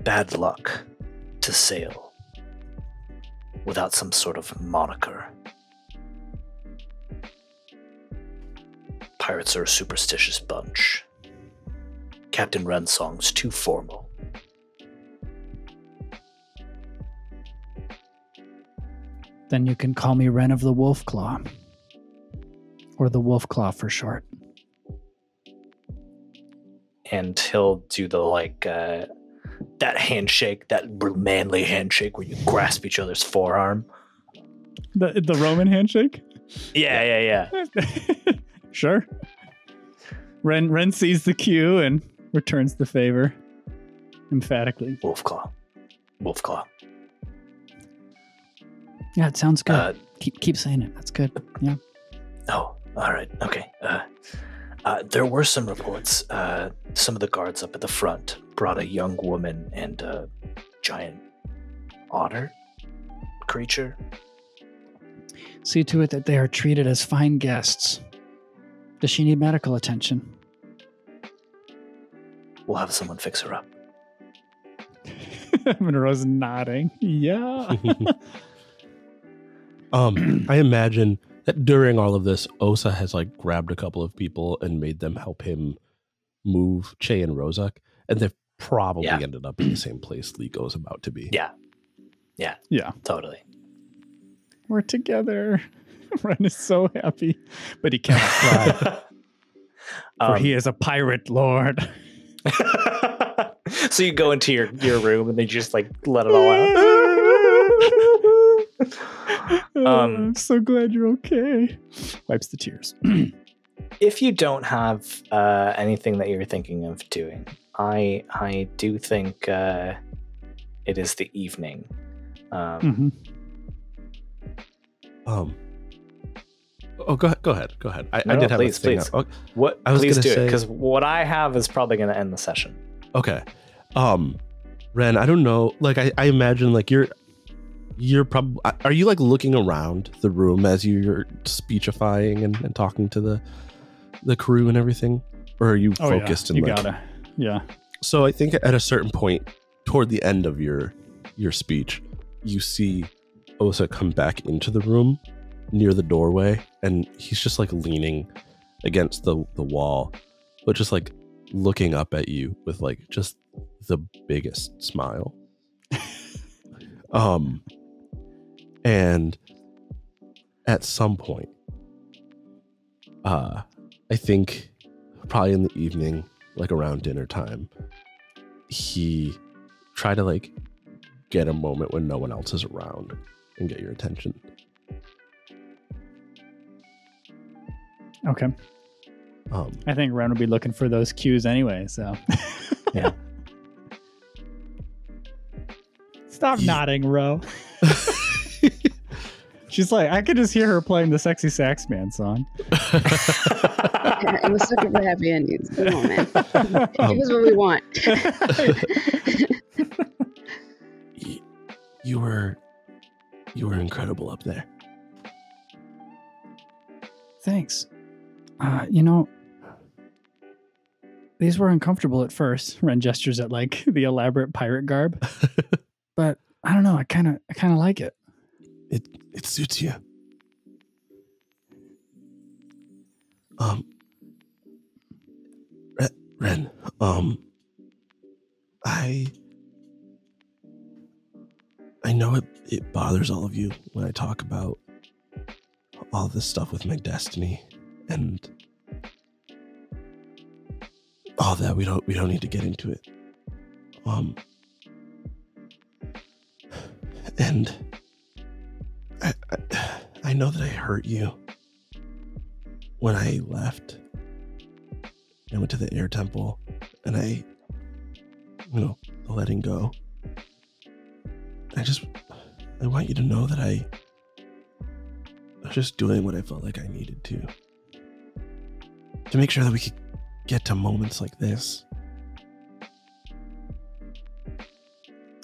bad luck to sail without some sort of moniker. Pirates are a superstitious bunch. Captain Rensong's too formal. Then you can call me Ren of the Wolf Claw. Or the Wolf Claw for short. and he'll do the like uh, that handshake, that manly handshake where you grasp each other's forearm. The the Roman handshake? Yeah, yeah, yeah. sure. Ren Ren sees the cue and returns the favor emphatically. Wolf Claw. Wolfclaw, Wolfclaw. Yeah, it sounds good. Uh, keep keep saying it. That's good. Yeah. oh, all right, okay. Uh, uh, there were some reports. Uh, some of the guards up at the front brought a young woman and a giant otter creature. See to it that they are treated as fine guests. Does she need medical attention? We'll have someone fix her up. Monroe's nodding. Yeah. um, I imagine that during all of this, Osa has like grabbed a couple of people and made them help him move Che and Rozak, and they've probably Yeah. ended up in the same place Liko's about to be. Yeah, yeah. Yeah. Totally. We're together. Ren is so happy, but he cannot cry, for Um, he is a pirate lord. so you go into your, your room and they just like let it all out. Um, I'm so glad you're okay. Wipes the tears. if you don't have uh, anything that you're thinking of doing, I I do think uh, it is the evening. Um, Mhm. Um. Oh, go ahead. Go ahead. Go ahead. I, I No, did have please, a thing. please. Oh, What? I was please gonna do it say- because what I have is probably going to end the session. okay. Um, Ren, I don't know. Like, I, I imagine like you're you're probably are you like looking around the room as you're speechifying and, and talking to the the crew and everything, or are you Oh, yeah. focused You in like gotta. Yeah. So I think at a certain point, toward the end of your your speech, you see Osa come back into the room near the doorway, and he's just like leaning against the the wall, but just like looking up at you with like just the biggest smile. um, and at some point, uh, I think probably in the evening, like around dinner time, he try to like get a moment when no one else is around and get your attention. Okay. Um, I think Ren would be looking for those cues anyway. So. Yeah. Stop nodding, Ro. She's like, I could just hear her playing the sexy sax man song. I'm a sucker for happy endings. Come on, man. Um, Give us what we want. y- you were you were incredible up there. Thanks. Uh, you know, these were uncomfortable at first. Ren gestures at like the elaborate pirate garb, but I don't know. I kind of, I kind of like it. It it suits you. Um Ren, um I I know it, it bothers all of you when I talk about all this stuff with my destiny and all that we don't we don't need to get into it. Um and I, I, I know that I hurt you when I left and went to the air temple and I, you know, letting go. I just, I want you to know that I, I was just doing what I felt like I needed to. To make sure that we could get to moments like this.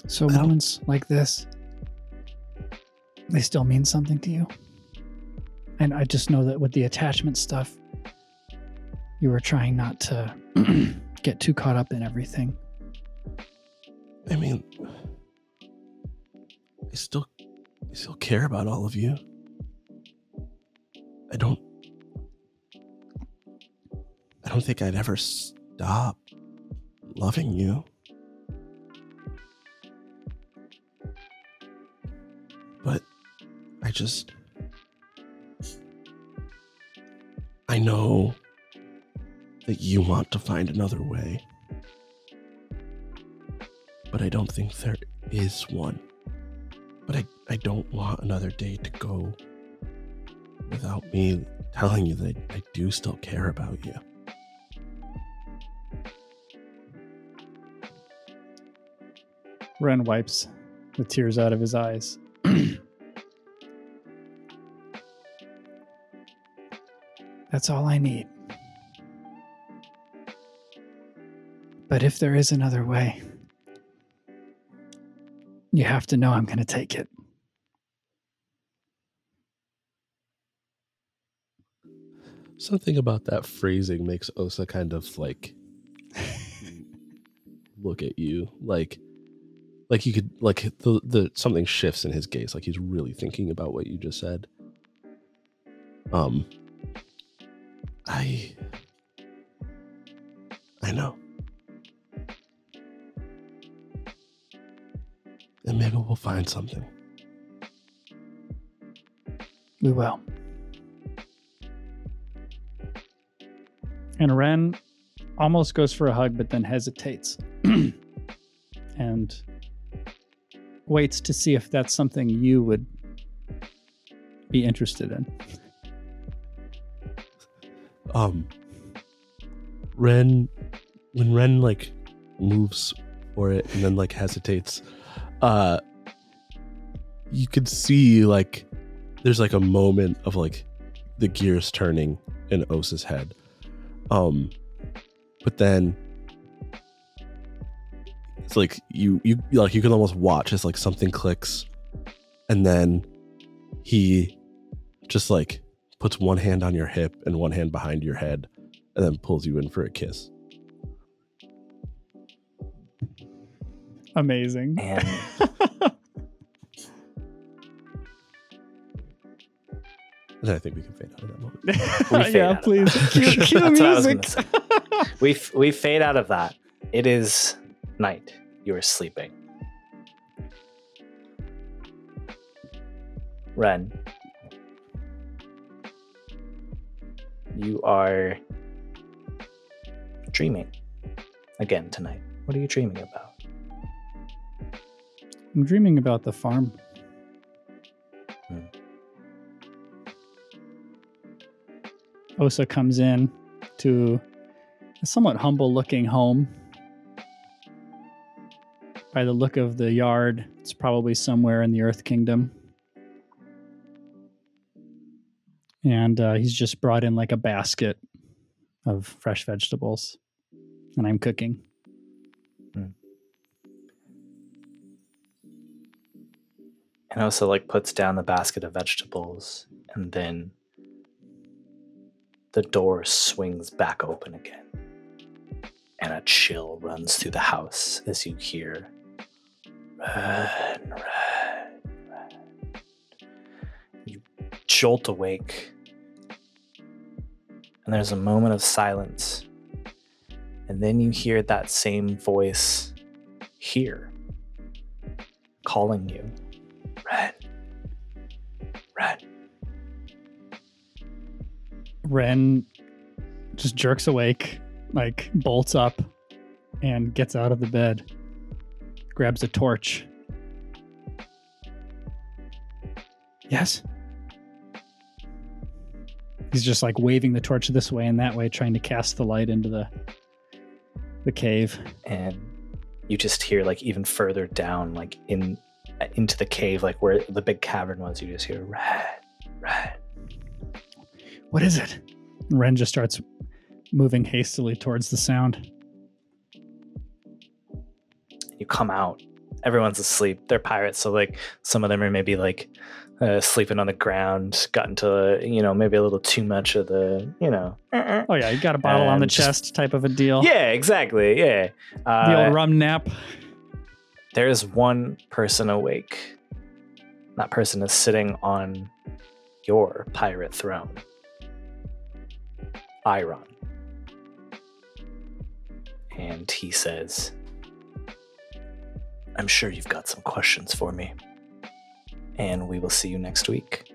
So moments like this, they still mean something to you. And I just know that with the attachment stuff, you were trying not to get too caught up in everything. I mean, I still I still care about all of you. I don't I don't think I'd ever stop loving you. Just I know that you want to find another way. But I don't think there is one. But I, I don't want another day to go without me telling you that I do still care about you. Ren wipes the tears out of his eyes. That's all I need. But if there is another way, you have to know I'm going to take it. Something about that phrasing makes Osa kind of like look at you like like you could like the the something shifts in his gaze like he's really thinking about what you just said. Um I I know. And maybe we'll find something. We will. And Ren almost goes for a hug, but then hesitates and waits to see if that's something you would be interested in. Um ren when ren like moves for it and then like hesitates uh you could see like there's like a moment of like the gears turning in osa's head. Um but then it's like you you like you can almost watch as like something clicks and then he just like puts one hand on your hip and one hand behind your head and then pulls you in for a kiss. Amazing. And And I think we can fade out of that moment. Yeah, please. Cue, cue That's what I was music. we f- we fade out of that. It is night. You are sleeping. Ren, you are dreaming again tonight. What are you dreaming about? I'm dreaming about the farm. Hmm. Osa comes in to a somewhat humble looking home. By the look of the yard, it's probably somewhere in the Earth Kingdom. And uh, he's just brought in like a basket of fresh vegetables. And I'm cooking. And also like puts down the basket of vegetables and then the door swings back open again. And a chill runs through the house as you hear Ren, Ren, Ren. You jolt awake. And there's a moment of silence. And then you hear that same voice here calling you. Ren. Ren. Ren just jerks awake, like bolts up and gets out of the bed, grabs a torch. Yes. He's just like waving the torch this way and that way, trying to cast the light into the the cave. And you just hear like even further down, like in uh, into the cave, like where the big cavern was, you just hear Ren. Ren. What is it? Ren just starts moving hastily towards the sound. You come out. Everyone's asleep. They're pirates, so like some of them are maybe like uh, sleeping on the ground, got into you know maybe a little too much of the you know. Oh yeah, you got a bottle on the And just- chest type of a deal. Yeah, exactly. Yeah. The Uh, old rum nap. There's one person awake, That person is sitting on your pirate throne. Iron. And he says, I'm sure you've got some questions for me. And we will see you next week.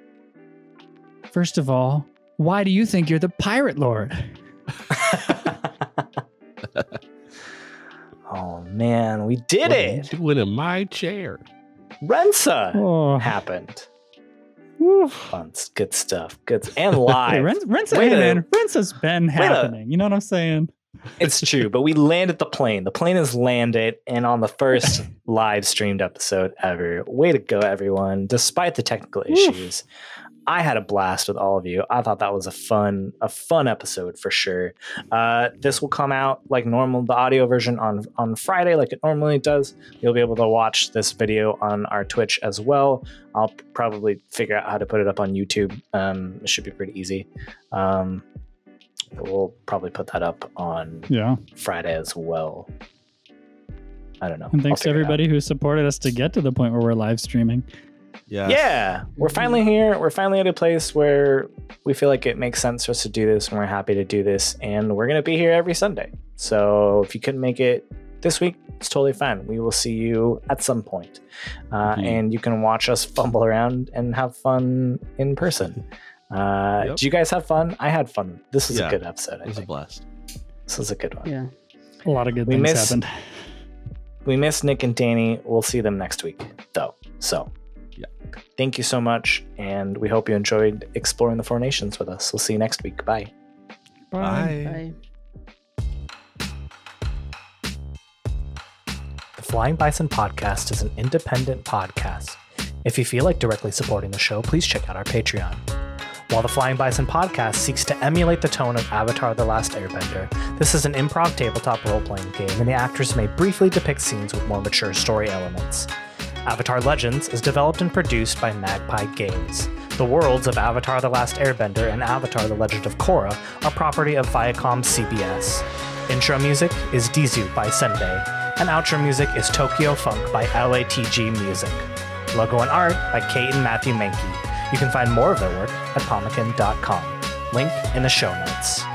First of all, why do you think you're the pirate lord? oh man, we did What are you it! doing in my chair? Rensa Oh, happened. woof. Fun, good stuff. Good and Hey, live. Ren, Ren's, Way hey, to- man, Ren's has been to- happening. You know what I'm saying? It's true, but we landed the plane. The plane has landed, and on the first live streamed episode ever. Way to go, everyone! Despite the technical issues, I had a blast with all of you. I thought that was a fun, a fun episode for sure. Uh, this will come out like normal, the audio version on on Friday, like it normally does. You'll be able to watch this video on our Twitch as well. I'll probably figure out how to put it up on YouTube. Um, it should be pretty easy. Um, we'll probably put that up on Yeah. Friday as well. I don't know. And thanks to figure it out. everybody who supported us to get to the point where we're live streaming. Yeah. Yeah, we're finally here. We're finally at a place where we feel like it makes sense for us to do this, and we're happy to do this. And we're gonna be here every Sunday. So if you couldn't make it this week, it's totally fine. We will see you at some point, uh, Mhm. and you can watch us fumble around and have fun in person. Uh, Yep. Did you guys have fun? I had fun. This was Yeah, a good episode. I It was a blast. this was a good one. Yeah. A lot of good We things miss- happened. We miss Nick and Danny. We'll see them next week, though. So, Yeah. Thank you so much, and we hope you enjoyed exploring the Four Nations with us. We'll see you next week. Bye. Bye. Bye. The Flying Bison Podcast is an independent podcast. If you feel like directly supporting the show, please check out our Patreon. While the Flying Bison podcast seeks to emulate the tone of Avatar The Last Airbender, this is an improv tabletop role playing game, and the actors may briefly depict scenes with more mature story elements. Avatar Legends is developed and produced by Magpie Games. The worlds of Avatar The Last Airbender and Avatar The Legend of Korra are property of Viacom CBS. Intro music is Dizu by Senbei, and outro music is Tokyo Funk by LATG Music. Logo and art by Cate and Matthew Mahnke. You can find more of their work at pomekin.com. Link in the show notes.